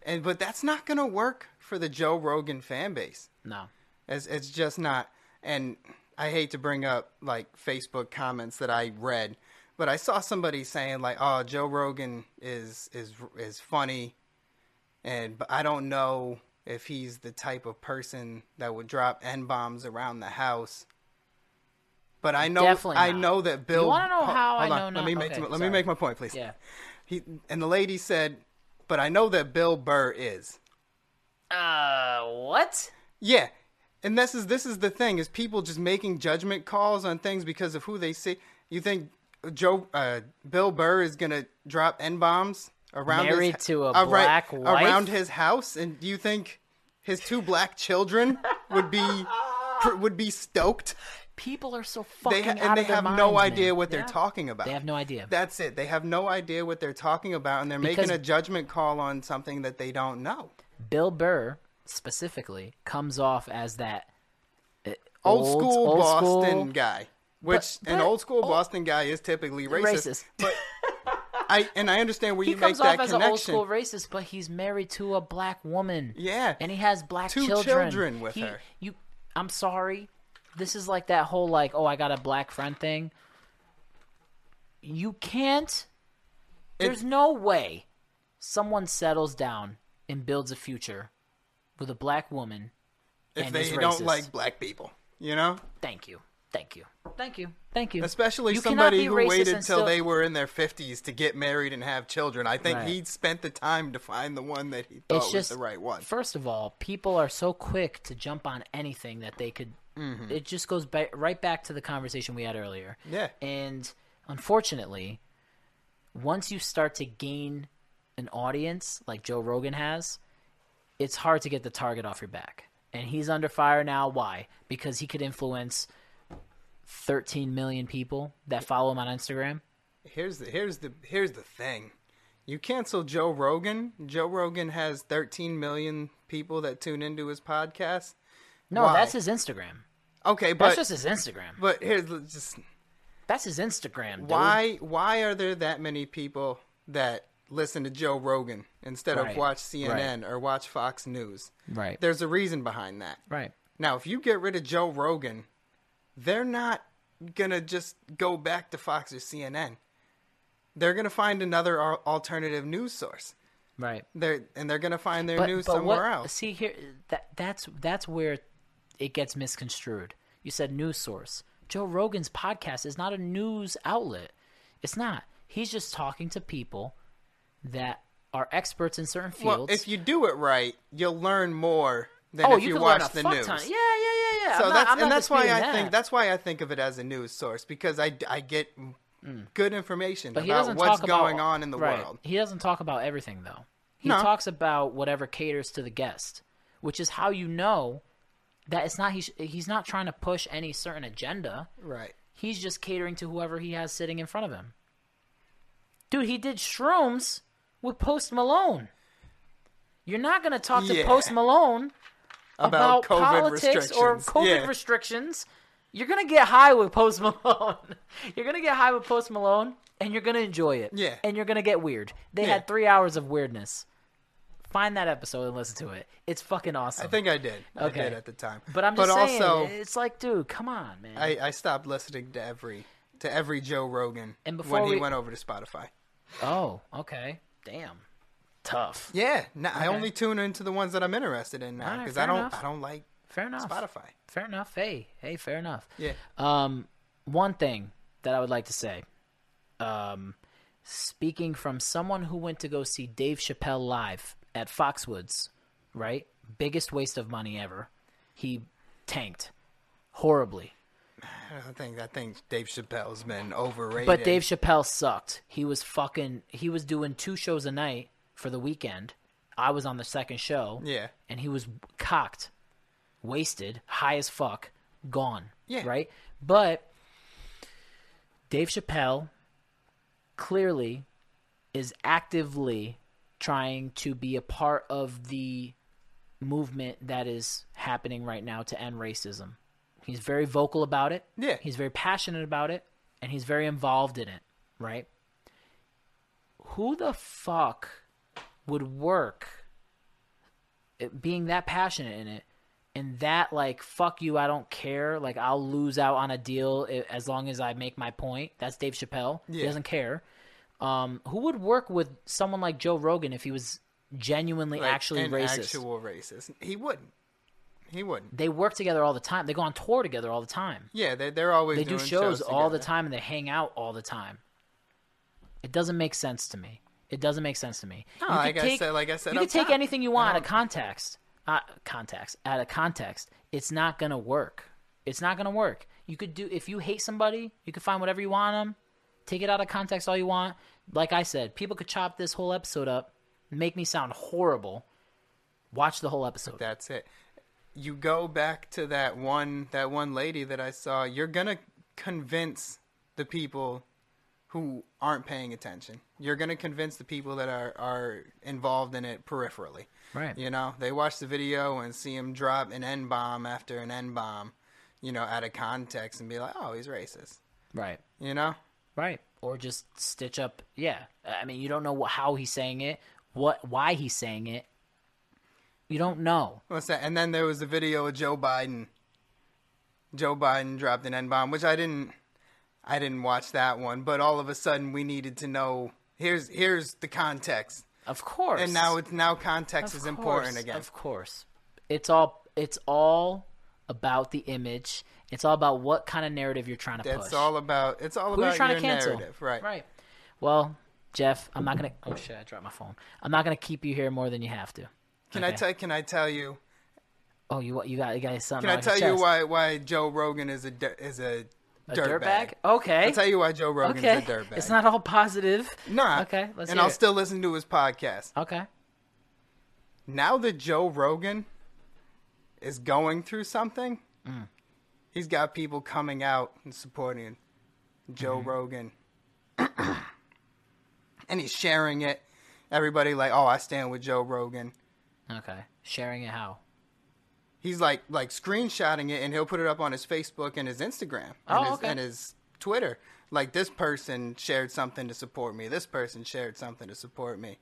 And but that's not going to work for the Joe Rogan fan base. No. It's it's just not. And I hate to bring up like Facebook comments that I read, but I saw somebody saying like, "Oh, Joe Rogan is is is funny," and but I don't know if he's the type of person that would drop n bombs around the house. But I know Definitely I not. know that Bill. You wanna know Ho- how I hold on, know Let not- me make okay, let me make my point, please. Yeah. He and the lady said, "But I know that Bill Burr is." Uh, what? Yeah. And this is this is the thing is people just making judgment calls on things because of who they see. You think Joe uh, Bill Burr is gonna drop n bombs around Married his, to a uh, right, black wife? around his house, and do you think his two black children would be would be stoked? People are so They fucking ha- out and they of their have no idea man. what they're Yeah. talking about. They have no idea. That's it. They have no idea what they're talking about, and they're Because- making a judgment call on something that they don't know. Bill Burr specifically comes off as that uh, old, school old Boston school- guy, which But- an old school oh. Boston guy is typically racist. Racist. But I and I understand where He you make comes off that as an old school racist, but he's married to a black woman. Yeah. and he has black Two children. children with He- her. You, I'm sorry. This is like that whole like, oh, I got a black friend thing. You can't. There's no way someone settles down and builds a future with a black woman. if they don't like black people, you know, Thank you, thank you, thank you, thank you. especially You somebody who waited and till still- they were in their fifties to get married and have children. I think Right. he spent the time to find the one that he thought was the right one. First of all, people are so quick to jump on anything that they could. Mm-hmm. It just goes ba- right back to the conversation we had earlier. Yeah. And unfortunately, once you start to gain an audience like Joe Rogan has, it's hard to get the target off your back. And he's under fire now. Why? Because he could influence 13 million people that follow him on Instagram. Here's the here's the here's the thing. You cancel Joe Rogan. Joe Rogan has 13 million people that tune into his podcast. No, Why? that's his Instagram. Okay, but That's just his Instagram. but here's just That's his Instagram. Dude. why why are there that many people that listen to Joe Rogan instead Right, of watch CNN or watch Fox News? Right. There's a reason behind that. Right. Now, if you get rid of Joe Rogan, they're not gonna just go back to Fox or CNN. They're gonna find another alternative news source. Right. They're and they're gonna find their news what- somewhere else. See here, that that's that's where it gets misconstrued. You said news source. Joe Rogan's podcast is not a news outlet. It's not. He's just talking to people that are experts in certain fields. Well, if you do it right, you'll learn more than oh, if you, you, watch the news. ton. Yeah, yeah, yeah, yeah. So I'm not- that's I'm and that's why I disputing think that's why I think of it as a news source because I, I get good information Mm. But about what's about, going on in the right. world. He doesn't talk about everything though. He No. talks about whatever caters to the guest, which is how you know that it's not he's he's not trying to push any certain agenda. Right. He's just catering to whoever he has sitting in front of him. Dude, he did shrooms with Post Malone. You're not going to talk to Yeah. Post Malone About about, COVID politics or. COVID Yeah. restrictions. You're going to get high with Post Malone. you're going to get high with Post Malone and you're going to enjoy it. Yeah. And you're going to get weird. They Yeah. had 3 hours of weirdness. Find that episode and listen to it. It's fucking awesome. I think I did. I Okay. did at the time. but I'm just but saying, also, it's like, dude, come on, man. I, I stopped listening to every to every Joe Rogan And before when he we- went over to Spotify. oh, okay, damn, tough. Yeah, no, I only tune into the ones that I'm interested in now because fair I don't enough. I don't like Fair enough. Spotify. Fair enough. Hey, hey, fair enough. Yeah. Um, one thing that I would like to say, um, speaking from someone who went to go see Dave Chappelle live at Foxwoods, right? Biggest waste of money ever. He tanked horribly. I don't think I think Dave Chappelle's been overrated. But Dave Chappelle sucked. He was fucking. He was doing two shows a night for the weekend. I was on the second show. Yeah. And he was cocked, wasted, high as fuck, gone. Yeah. Right. But Dave Chappelle clearly is actively trying to be a part of the movement that is happening right now to end racism. He's very vocal about it. Yeah. He's very passionate about it and he's very involved in it, right? Who the fuck would work being that passionate in it and that like fuck you I don't care like I'll lose out on a deal eh, as long as I make my point. That's Dave Chappelle. He doesn't care. Um, who would work with someone like Joe Rogan if he was genuinely Like, actually an racist? actual racist. He wouldn't. He wouldn't. They work together all the time. They go on tour together all the time. Yeah, they they're always They do doing shows all the time and they hang out all the time. It doesn't make sense to me. It doesn't make sense to me. No, You like I said- like I said you can take top, anything you want out of context. Uh, context out of context. It's not gonna work. It's not gonna work. You could do if you hate somebody, you could find whatever you want them. Take it out of context all you want. Like I said, people could chop this whole episode up, make me sound horrible. Watch the whole episode. That's it. You go back to that one that one lady that I saw. You're gonna convince the people who aren't paying attention. You're gonna convince the people that are are involved in it peripherally. Right. You know, they watch the video and see him drop an N bomb after an N bomb, you know, out of context and be like, "Oh, he's racist." Right. You know? Right. Or just stitch up. Yeah. I mean, you don't know how he's saying it, what, why he's saying it. You don't know. What's that? And then there was the video of Joe Biden. Joe Biden dropped an N bomb, which I didn't. I didn't watch that one, but all of a sudden we needed to know. Here's here's the context, Of course. and now it's now context Of is important again. Of course. It's all. It's all about the image. It's all about what kind of narrative you're trying to That's push. It's all about. It's all Who about you're trying your to cancel. narrative, right? Right. Well, Jeff, I'm not gonna. Oh shit! I dropped my phone. I'm not gonna keep you here more than you have to. Can I tell? Can I tell you? Oh, you what? You got you got something. Can I tell you why why Joe Rogan is a is a, A dirtbag? dirtbag? Okay. I'll tell you why Joe Rogan's okay. a dirtbag. It's not all positive. Nah. Okay. Let's and I'll it. still listen to his podcast. Okay. now that Joe Rogan is going through something, Mm. He's got people coming out and supporting Joe Mm-hmm. Rogan. and he's sharing it. Everybody like, "Oh, I stand with Joe Rogan." Okay. Sharing it how? He's like like screenshotting it and he'll put it up on his Facebook and his Instagram and, Oh, his, okay. and his Twitter. Like this person shared something to support me. This person shared something to support me.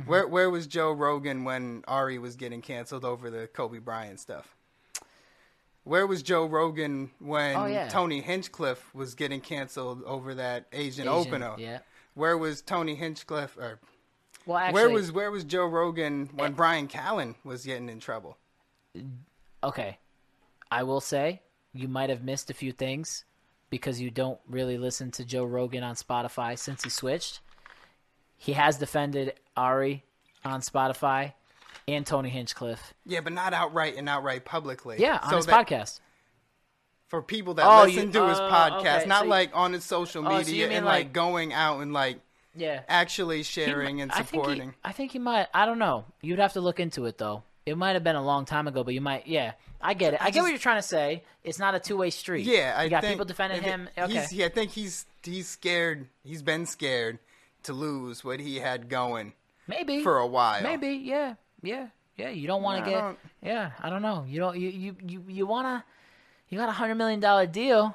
Mm-hmm. Where where was Joe Rogan when Ari was getting canceled over the Kobe Bryant stuff? Where was Joe Rogan when Oh, yeah. Tony Hinchcliffe was getting canceled over that Asian, Asian, opener? yeah. Where was Tony Hinchcliffe or Well, actually, where was where was Joe Rogan when Eh. Brian Callen was getting in trouble? okay? I will say you might have missed a few things because you don't really listen to Joe Rogan on Spotify since he switched. He has defended Ari on Spotify and Tony Hinchcliffe. Yeah, but not outright and outright publicly. Yeah, on So his that- podcast. For people that Oh, listen you- to his uh, podcast, okay, not so you- like on his social Oh, so media and like, like- going out and like Yeah. actually sharing mi- and I think he- supporting. I think he might. I don't know. You'd have to look into it though. It might have been a long time ago, but you might. Yeah, I get it. I, get just- what you're trying to say. It's not a two way street. yeah, I you got think, people defending I him. Okay, yeah, I think he's he's scared. He's been scared to lose what he had going maybe for a while. Maybe, yeah, yeah, yeah. You don't want to get. don't- Yeah, I don't know. You don't. You you you you wanna. You got a hundred million dollar deal.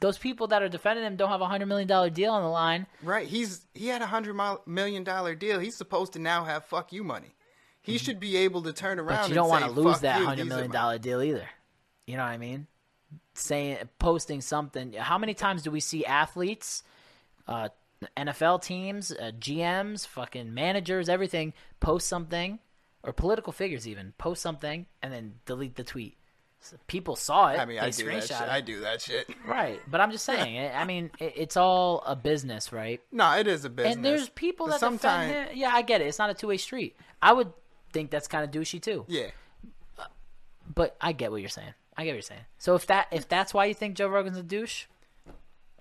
Those people that are defending him don't have a hundred million dollar deal on the line. Right. He's he had a hundred million dollar deal. He's supposed to now have fuck you money. He should be able to turn around. Mm-hmm. But you don't want to lose that you, hundred million my-" dollar deal either. You know what I mean? Saying, posting something. How many times do we see athletes, uh, NFL teams, uh, GMs, fucking managers, everything post something, or political figures even post something and then delete the tweet? So people saw it. I mean, I do that screenshot shit. it. I do that shit. Right, but I'm just saying. I mean, it, it's all a business, right? No, it is a business. And there's people that sometime- defend. Yeah, I get it. It's not a two way street. I would think that's kind of douchey too. Yeah. But I get what you're saying. I get what you're saying. So if that if that's why you think Joe Rogan's a douche,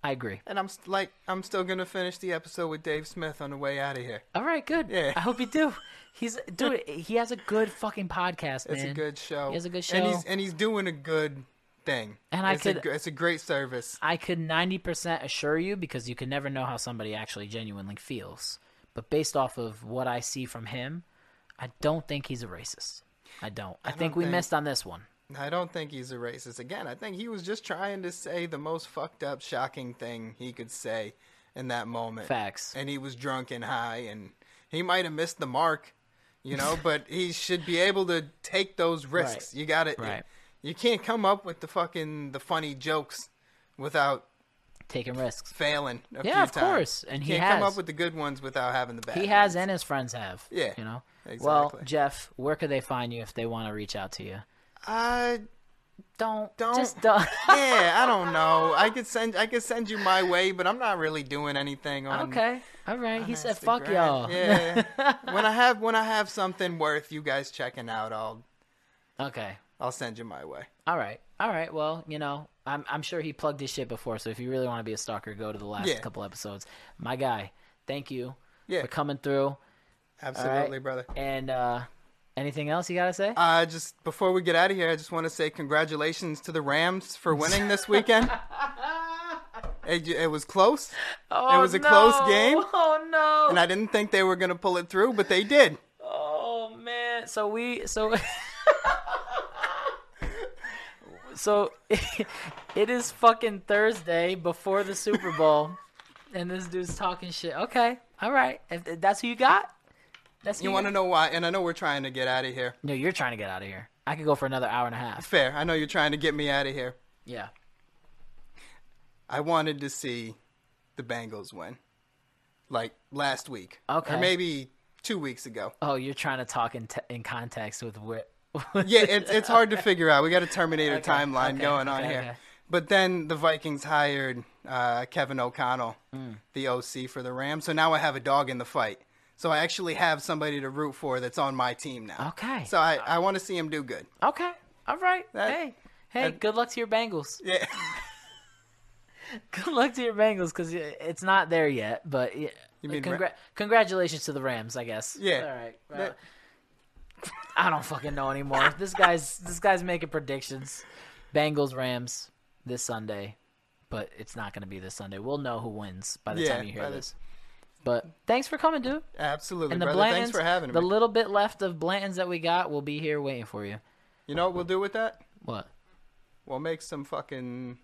I agree. And I'm st- like, I'm still gonna finish the episode with Dave Smith on the way out of here. All right, good. Yeah. I hope you do. He's dude. he has a good fucking podcast, man. It's a good show. He has a good show, and he's and he's doing a good thing. And I it's a could- gr- it's a great service. I could 90% assure you because you can never know how somebody actually genuinely feels. But based off of what I see from him, I don't think he's a racist. I don't. I, think don't we think- missed on this one. I don't think he's a racist. Again, I think he was just trying to say the most fucked up, shocking thing he could say in that moment. Facts. And he was drunk and high, and he might have missed the mark, you know. but he should be able to take those risks. Right. You got it. Right. You can't come up with the fucking the funny jokes without Taking risks. failing. A Yeah, few of times. course, and you he can't come up with the good ones without having the bad. He has, ones. and his friends have. Yeah, You know? Exactly. Well. Jeff, where could they find you if they want to reach out to you? I Don't. Don't- Just don't. yeah, I don't know. I could send I could send you my way, but I'm not really doing anything on. okay. All right. He on said, fuck y'all. Yeah. when I have when I have something worth you guys checking out, I'll okay. I'll send you my way. All right. All right. Well, you know, I'm I'm sure he plugged his shit before. So if you really want to be a stalker, go to the last Yeah. couple episodes. My guy, thank you Yeah, for coming through. absolutely, brother. And uh anything else you gotta say? Uh, just before we get out of here, I just want to say congratulations to the Rams for winning this weekend. it, it was close, oh, it was a close game. Oh no. and I didn't think they were gonna pull it through, but they did. Oh man. So we so So it is fucking Thursday before the Super Bowl and this dude's talking shit. Okay. All right. If that's who you got? That's You want to know why? And I know we're trying to get out of here. No, you're trying to get out of here. I could go for another hour and a half. Fair. I know you're trying to get me out of here. Yeah. I wanted to see the Bengals win, like last week, Okay. or maybe two weeks ago. Oh, you're trying to talk in, t- in context with what? Yeah, it's it's hard to figure out. We got a Terminator Okay, timeline okay, going on okay, here. okay. But then the Vikings hired uh, Kevin O'Connell, Hmm. the OC for the Rams. So now I have a dog in the fight. So I actually have somebody to root for that's on my team now. Okay. So I, I want to see him do good. Okay. All right. That- hey. Hey, that- good luck to your Bengals. Yeah. Good luck to your Bengals because it's not there yet. But yeah, You mean congra- Ra- congratulations to the Rams, I guess. Yeah. All right. Well, That- I don't fucking know anymore. this guy's this guy's making predictions. Bengals Rams this Sunday, but it's not going to be this Sunday. We'll know who wins by the Yeah, time you hear this. But thanks for coming, dude. Absolutely, And the brother. Blantons, Thanks for having me. the little bit left of Blantons that we got will be here waiting for you. you know what we'll do with that? What? We'll make some fucking.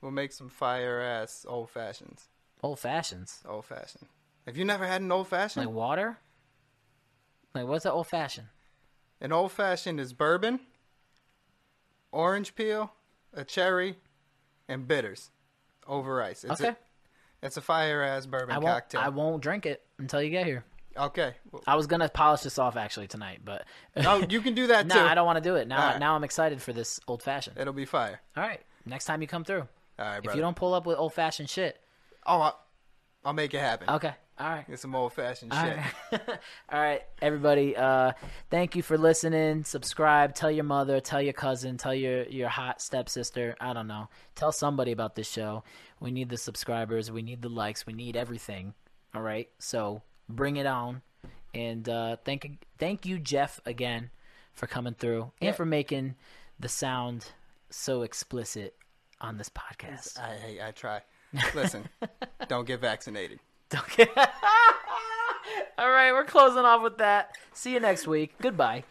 We'll make some fire ass old fashions. Old fashions. Old fashioned. Have you never had an old fashioned? Like water? Like what's an old fashioned? An old fashioned is bourbon, orange peel, a cherry, and bitters over ice. It's Okay. A, it's a fire ass bourbon I won't cocktail. I won't drink it until you get here. Okay. I was gonna polish this off actually tonight, but oh, you can do that too. no, too. I don't want to do it. Now Alright. now I'm excited for this old fashioned. It'll be fire. All right. Next time you come through. All right, If you don't pull up with old fashioned shit. oh, I'll, I'll make it happen. Okay. All right. Get some old fashioned shit. right. All right, everybody. Uh, thank you for listening. Subscribe. Tell your mother. Tell your cousin. Tell your your hot stepsister. I don't know. Tell somebody about this show. We need the subscribers. We need the likes. We need everything. All right. So bring it on. And uh, thank thank you, Jeff, again for coming through and Yeah. for making the sound so explicit on this podcast. I, I, I try. Listen, don't get vaccinated. Okay. All right, we're closing off with that. See you next week. Goodbye.